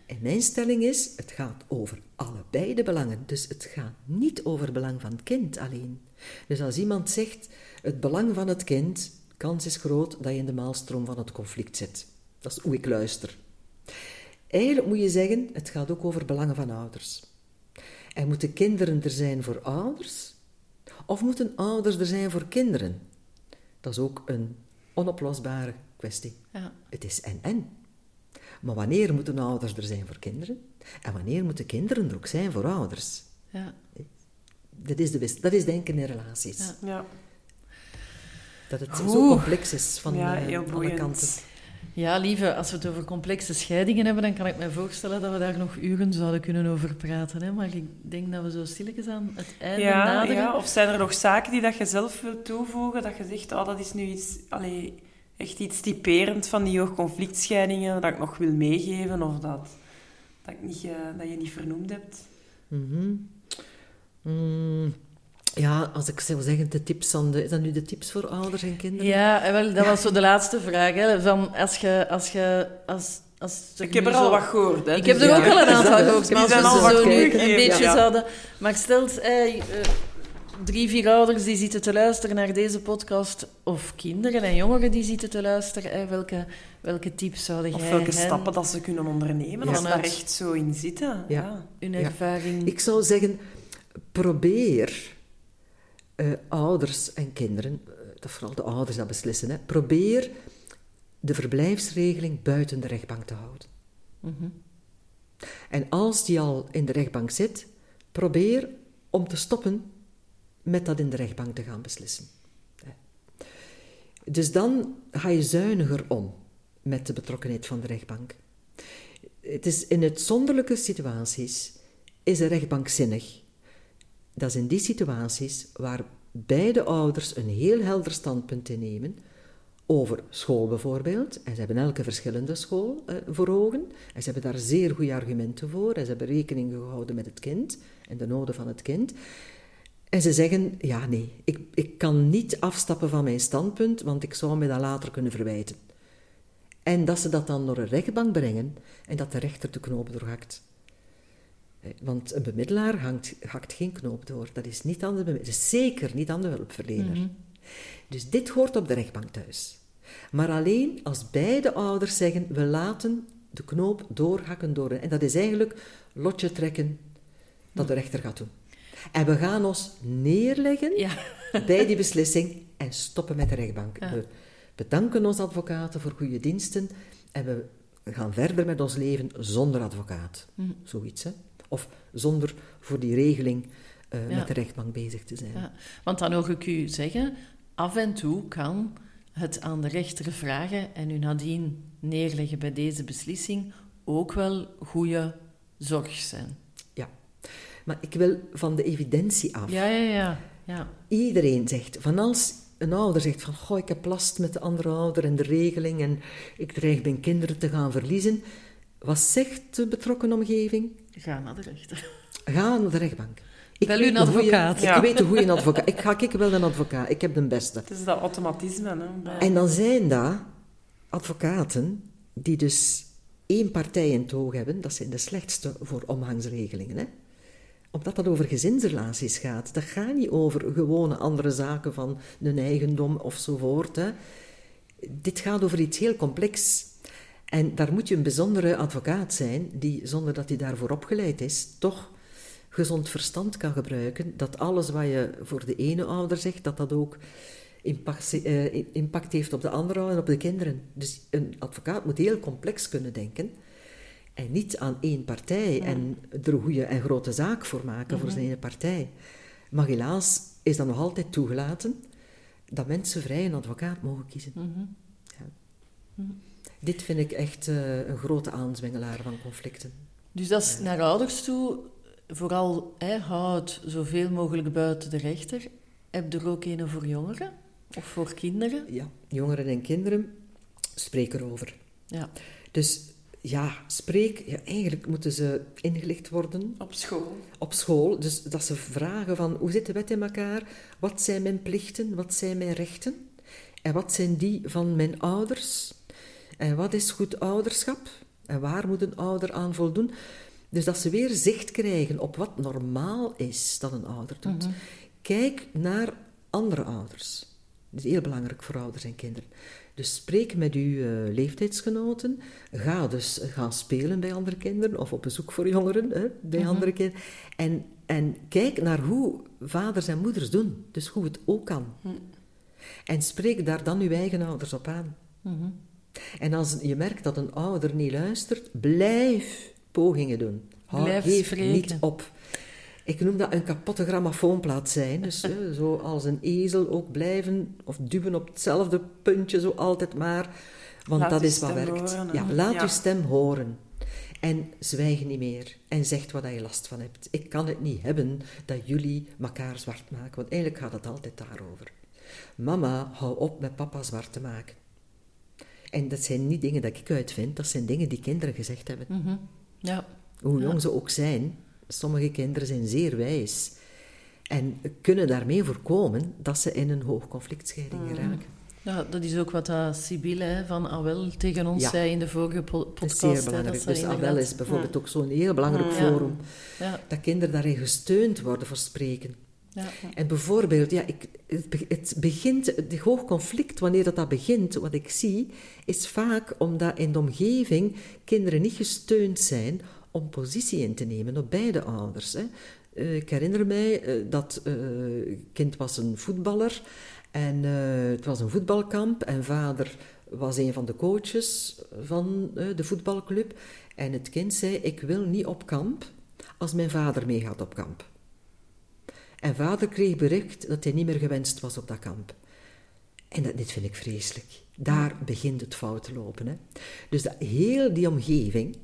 En mijn stelling is, het gaat over allebei de belangen. Dus het gaat niet over het belang van het kind alleen. Dus als iemand zegt, het belang van het kind, kans is groot dat je in de maalstroom van het conflict zit. Dat is hoe ik luister. Eigenlijk moet je zeggen, het gaat ook over belangen van ouders. En moeten kinderen er zijn voor ouders? Of moeten ouders er zijn voor kinderen? Dat is ook een onoplosbare kwestie. Ja. Het is en-en. Maar wanneer moeten ouders er zijn voor kinderen? En wanneer moeten kinderen er ook zijn voor ouders? Ja. Dat is, de, dat is denken in relaties. Ja. Ja. Dat het zo complex is van Ja, eh, kanten. Ja, lieve, als we het over complexe scheidingen hebben, dan kan ik me voorstellen dat we daar nog uren zouden kunnen over praten. Hè? Maar ik denk dat we zo stilletjes aan het einde Ja, naderen. ja, of zijn er nog zaken die dat je zelf wilt toevoegen, dat je zegt, oh, dat is nu iets, allee, echt iets typerend van die hoogconflictscheidingen, dat ik nog wil meegeven, of dat, dat, ik niet, eh, dat je niet vernoemd hebt? Mhm. Mm, ja, als ik zou zeggen, de tips aan de... Is dat nu de tips voor ouders en kinderen? Ja, en wel, dat was zo de laatste vraag. Hè, van als je... Als je als, als Ik heb er al wat gehoord. Hè, Ik dus heb er ja. ook al een aantal gehoord. die Maar als zijn we al ze wat zo nu een beetje ja. zouden... Maar stelt, eh, eh, drie, vier ouders die zitten te luisteren naar deze podcast, of kinderen en jongeren die zitten te luisteren, welke, welke tips zouden jij Of welke hen, stappen dat ze kunnen ondernemen, als ze daar echt zo in zitten. Ja. Ja. hun Ja. ervaring... Ik zou zeggen, probeer eh, ouders en kinderen, eh, dat vooral de ouders dat beslissen, hè, probeer de verblijfsregeling buiten de rechtbank te houden. Mhm. En als die al in de rechtbank zit, probeer om te stoppen met dat in de rechtbank te gaan beslissen. Dus dan ga je zuiniger om met de betrokkenheid van de rechtbank. Het is in uitzonderlijke situaties is de rechtbank zinnig. Dat is in die situaties waar beide ouders een heel helder standpunt innemen over school bijvoorbeeld. En ze hebben elke verschillende school eh, voor ogen. En ze hebben daar zeer goede argumenten voor. En ze hebben rekening gehouden met het kind en de noden van het kind. En ze zeggen, ja nee, ik, ik kan niet afstappen van mijn standpunt, want ik zou me dat later kunnen verwijten. En dat ze dat dan door een rechtbank brengen en dat de rechter de knoop doorhakt. Eh, Want een bemiddelaar hangt, hakt geen knoop door. Dat is, niet aan de zeker niet aan de hulpverlener. Mhm. Dus dit hoort op de rechtbank thuis. Maar alleen als beide ouders zeggen, we laten de knoop doorhakken door... En dat is eigenlijk lotje trekken dat de rechter gaat doen. En we gaan ons neerleggen Ja. bij die beslissing en stoppen met de rechtbank. Ja. We bedanken onze advocaten voor goede diensten en we gaan verder met ons leven zonder advocaat. Mhm. Zoiets, hè. Of zonder voor die regeling eh, Ja. met de rechtbank bezig te zijn. Ja, want dan hoor ik u zeggen, af en toe kan het aan de rechter vragen en u nadien neerleggen bij deze beslissing ook wel goede zorg zijn. Maar ik wil van de evidentie af. Ja, ja, ja. ja. Iedereen zegt, van als een ouder zegt van, goh, ik heb last met de andere ouder en de regeling en ik dreig mijn kinderen te gaan verliezen. Wat zegt de betrokken omgeving? Ga naar de rechter. Ga naar de rechtbank. Bel weet u een goeie- advocaat. Ja. Ik weet een goede advocaat. Ik ga ik wel een advocaat. Ik heb de beste. Het is dat automatisme. Hè, bij- En dan zijn dat advocaten die dus één partij in toog hebben. Dat zijn de slechtste voor omgangsregelingen. Hè? Omdat dat over gezinsrelaties gaat. Dat gaat niet over gewone andere zaken van een eigendom ofzovoort. Hè? Dit gaat over iets heel complex. En daar moet je een bijzondere advocaat zijn, die zonder dat hij daarvoor opgeleid is, toch gezond verstand kan gebruiken. Dat alles wat je voor de ene ouder zegt, dat dat ook impact, eh, heeft op de andere en op de kinderen. Dus een advocaat moet heel complex kunnen denken. En niet aan één partij en er een goede en grote zaak voor maken voor zijn ene partij. Maar helaas is dat nog altijd toegelaten dat mensen vrij een advocaat mogen kiezen. Ja. Dit vind ik echt eh, een grote aanzwengelaar van conflicten. Dus dat is naar ouders toe, vooral hè, houd zoveel mogelijk buiten de rechter. Heb je er ook een voor jongeren of voor kinderen? Ja, jongeren en kinderen, spreek erover. Ja. Dus ja, spreek. Ja, eigenlijk moeten ze ingelicht worden Op school. op school. Dus dat ze vragen van hoe zit de wet in elkaar? Wat zijn mijn plichten? Wat zijn mijn rechten? En wat zijn die van mijn ouders? En wat is goed ouderschap? En waar moet een ouder aan voldoen? Dus dat ze weer zicht krijgen op wat normaal is dat een ouder doet. Kijk naar andere ouders. Dat is heel belangrijk voor ouders en kinderen. Dus spreek met uw eh, leeftijdsgenoten. Ga dus gaan spelen bij andere kinderen of op bezoek voor jongeren hè, bij andere kinderen. En en kijk naar hoe vaders en moeders doen. Dus hoe het ook kan. Hm. En spreek daar dan uw eigen ouders op aan. Mhm. En als je merkt dat een ouder niet luistert, blijf pogingen doen. Hou, Blijf geef spreken. niet op. Ik noem dat een kapotte grammofoonplaat zijn. Dus eh, zo als een ezel ook blijven of duwen op hetzelfde puntje, zo altijd maar. Want Laat dat is wat werkt. horen, ja, laat Ja. je stem horen. En zwijg niet meer. En zeg wat je last van hebt. Ik kan het niet hebben dat jullie elkaar zwart maken. Want eigenlijk gaat het altijd daarover. Mama, hou op met papa zwart te maken. En dat zijn niet dingen dat ik uitvind. Dat zijn dingen die kinderen gezegd hebben. Mhm. Ja. Hoe Ja. jong ze ook zijn, sommige kinderen zijn zeer wijs. En kunnen daarmee voorkomen dat ze in een hoogconflictscheiding Mhm. geraken. Ja, dat is ook wat uh, Sibylle van Awel tegen ons Ja. zei in de vorige po- Dat podcast. is zeer hè, belangrijk. dat Dus inderdaad- AWEL is bijvoorbeeld Mm. ook zo'n heel belangrijk Mm. forum. Ja. Dat kinderen daarin gesteund worden voor spreken. Ja. En bijvoorbeeld, ja, ik, het, be- het begint, het hoog conflict, wanneer dat, dat begint, wat ik zie, is vaak omdat in de omgeving kinderen niet gesteund zijn om positie in te nemen op beide ouders. Hè. Eh, ik herinner mij eh, dat eh kind was een voetballer en het was een voetbalkamp en vader was een van de coaches van de voetbalclub. En het kind zei, ik wil niet op kamp als mijn vader meegaat op kamp. En vader kreeg bericht dat hij niet meer gewenst was op dat kamp. En dat, dit vind ik vreselijk. Daar begint het fout te lopen. Hè. Dus dat, heel die omgeving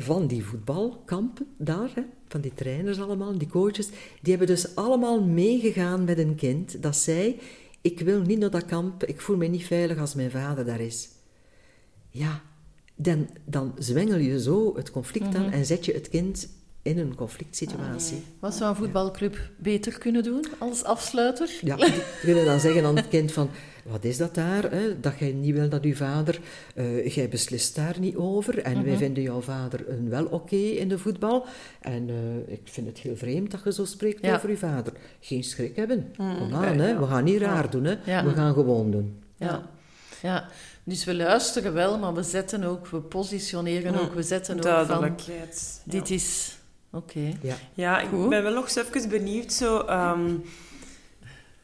van die voetbalkampen daar, hè, van die trainers allemaal, die coaches, die hebben dus allemaal meegegaan met een kind dat zei, ik wil niet naar dat kamp, ik voel me niet veilig als mijn vader daar is. Ja, dan, dan zwengel je zo het conflict aan Mhm. en zet je het kind in een conflict situatie. Wat zou een voetbalclub beter kunnen doen als afsluiter? Ja, die kunnen dan zeggen aan het kind van, wat is dat daar, hè? dat jij niet wil dat uw vader, eh, jij beslist daar niet over en wij Mhm. vinden jouw vader een wel oké in de voetbal en eh, ik vind het heel vreemd dat je zo spreekt Ja. over uw vader. Geen schrik hebben, Mhm. kom aan, hè? we gaan niet raar doen, hè? Ja. we gaan gewoon doen. Ja. ja, dus we luisteren wel, maar we zetten ook, we positioneren Mm. ook, we zetten ook van... Dit is... Oké. Ja. Ja, ik Goed. ben wel nog eens even benieuwd, zo, ehm,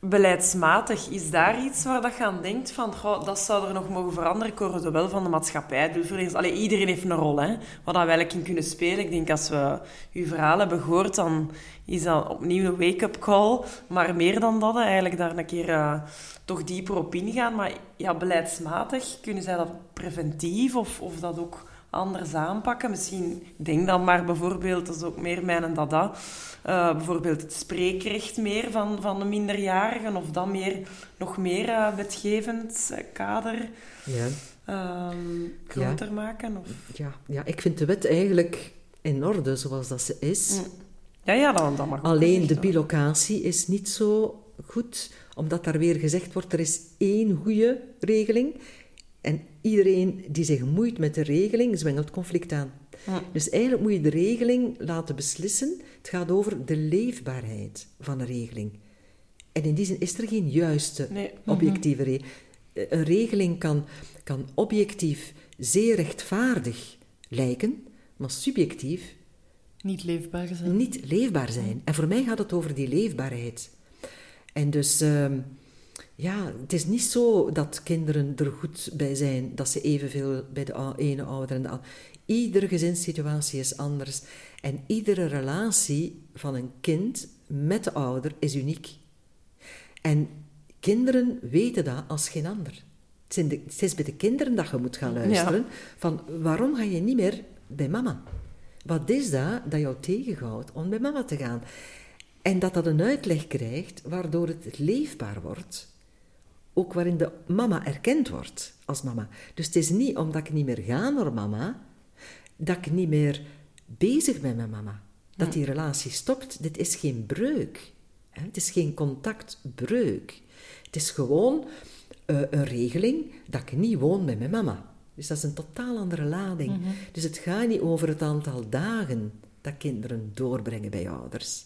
beleidsmatig, is daar iets waar dat je aan denkt van, goh, dat zou er nog mogen veranderen, ik hoor het wel van de maatschappij, hulpverleners. Allee, iedereen heeft een rol, hè, wat dat we eigenlijk in kunnen spelen. Ik denk, als we uw verhaal hebben gehoord, dan is dat opnieuw een wake-up call, maar meer dan dat, hè, eigenlijk daar een keer eh, toch dieper op ingaan. Maar ja, beleidsmatig, kunnen zij dat preventief of, of dat ook anders aanpakken. Misschien, ik denk dan maar bijvoorbeeld, dat is ook meer mijn dada, eh, bijvoorbeeld het spreekrecht meer van, van de minderjarigen, of dat meer, nog meer eh, wetgevend eh, kader Ja. ehm, groter maken. Of... Ja, ja, ik vind de wet eigenlijk in orde zoals dat ze is. Mm. Ja, ja, dan, dan mag Alleen gezegd de bilocatie is niet zo goed, omdat daar weer gezegd wordt, er is één goede regeling. En iedereen die zich moeit met de regeling, zwengelt conflict aan. Ja. Dus eigenlijk moet je de regeling laten beslissen. Het gaat over de leefbaarheid van een regeling. En in die zin is er geen juiste, Nee. objectieve regeling. Een regeling kan, kan objectief zeer rechtvaardig lijken, maar subjectief Niet leefbaar zijn. niet leefbaar zijn. En voor mij gaat het over die leefbaarheid. En dus, ehm, ja, het is niet zo dat kinderen er goed bij zijn, dat ze evenveel bij de ene ouder en de andere. Iedere gezinssituatie is anders. En iedere relatie van een kind met de ouder is uniek. En kinderen weten dat als geen ander. Het is bij de kinderen dat je moet gaan luisteren. Van waarom ga je niet meer bij mama? Wat is dat dat jou tegenhoudt om bij mama te gaan? En dat dat een uitleg krijgt waardoor het leefbaar wordt. Ook waarin de mama erkend wordt als mama. Dus het is niet omdat ik niet meer ga naar mama, dat ik niet meer bezig ben met mama. Dat die relatie stopt. Dit is geen breuk. hè. Het is geen contactbreuk. Het is gewoon eh, een regeling dat ik niet woon met mijn mama. Dus dat is een totaal andere lading. Mhm. Dus het gaat niet over het aantal dagen dat kinderen doorbrengen bij ouders.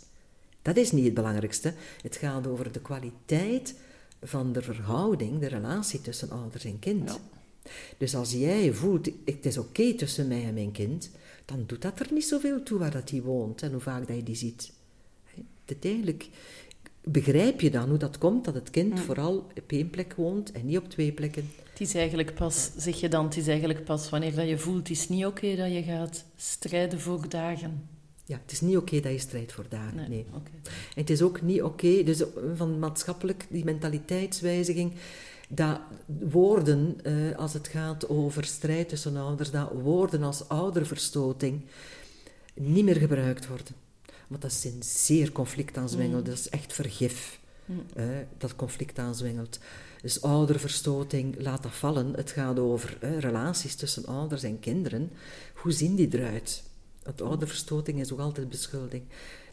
Dat is niet het belangrijkste. Het gaat over de kwaliteit van de verhouding, de relatie tussen ouders en kind. Dus als jij voelt, het is oké tussen mij en mijn kind, dan doet dat er niet zoveel toe waar dat hij woont en hoe vaak dat je die ziet. Uiteindelijk begrijp je dan hoe dat komt dat het kind vooral op één plek woont en niet op twee plekken. Het is eigenlijk pas, zeg je dan, het is eigenlijk pas wanneer dat je voelt, het is niet oké dat je gaat strijden voor dagen. Ja, het is niet oké dat je strijdt voor dagen, nee. En het is ook niet oké, dus van maatschappelijk, die mentaliteitswijziging, dat woorden, eh, als het gaat over strijd tussen ouders, dat woorden als ouderverstoting niet meer gebruikt worden. Want dat is een zeer conflictaanzwengeld, mm. dat is echt vergif, mm. dat conflict aanzwengelt. Dus ouderverstoting, laat dat vallen. Het gaat over relaties tussen ouders en kinderen. Hoe zien die eruit? Want ouderverstoting is ook altijd beschuldiging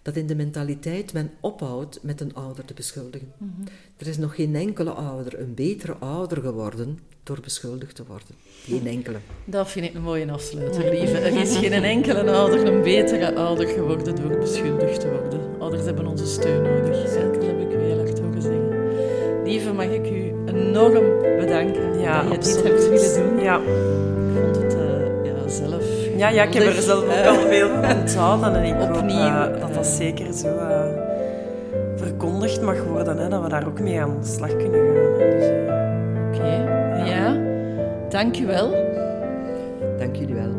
dat in de mentaliteit men ophoudt met een ouder te beschuldigen. Mhm. Er is nog geen enkele ouder een betere ouder geworden door beschuldigd te worden. Geen enkele. Dat vind ik een mooie afsluiter, lieve. Er is geen enkele ouder een betere ouder geworden door beschuldigd te worden. Ouders hebben onze steun nodig. dat heb ik weer hard horen zeggen. Lieve, mag ik u enorm bedanken ja, dat je absoluut. dit hebt willen doen. Ja. Ik vond het uh, ja, zelf ja, ja, ik heb er zelf ook al veel van onthouden. En ik Opnieuw, hoop uh, dat dat zeker zo uh, verkondigd mag worden. Hè, dat we daar ook mee aan de slag kunnen gaan. Dus, Oké, okay. ja. ja. Dank je wel. Dank jullie wel.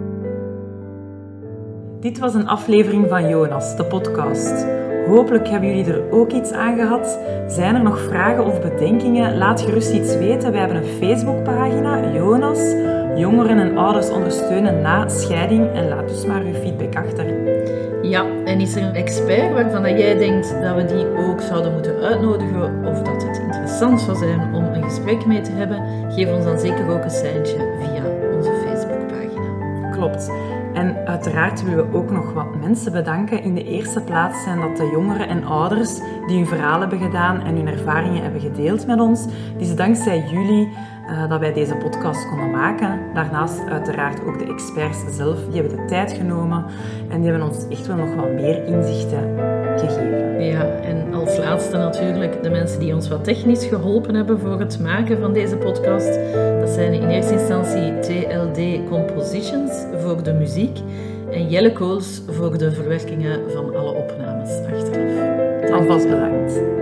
Dit was een aflevering van Jonas, de podcast. Hopelijk hebben jullie er ook iets aan gehad. Zijn er nog vragen of bedenkingen? Laat gerust iets weten. We hebben een Facebookpagina, Jonas jongeren en ouders ondersteunen na scheiding en laat dus maar uw feedback achter. Ja, en is er een expert waarvan jij denkt dat we die ook zouden moeten uitnodigen of dat het interessant zou zijn om een gesprek mee te hebben? Geef ons dan zeker ook een seintje via onze Facebookpagina. Klopt. Uiteraard willen we ook nog wat mensen bedanken. In de eerste plaats zijn dat de jongeren en ouders die hun verhaal hebben gedaan en hun ervaringen hebben gedeeld met ons. Die ze dankzij jullie uh, dat wij deze podcast konden maken. Daarnaast uiteraard ook de experts zelf, die hebben de tijd genomen en die hebben ons echt wel nog wat meer inzichten gegeven. Ja, en als laatste natuurlijk de mensen die ons wat technisch geholpen hebben voor het maken van deze podcast. Dat zijn in eerste instantie TLD Compositions voor de muziek en Jelle Kools voor de verwerkingen van alle opnames achteraf. Alvast bedankt.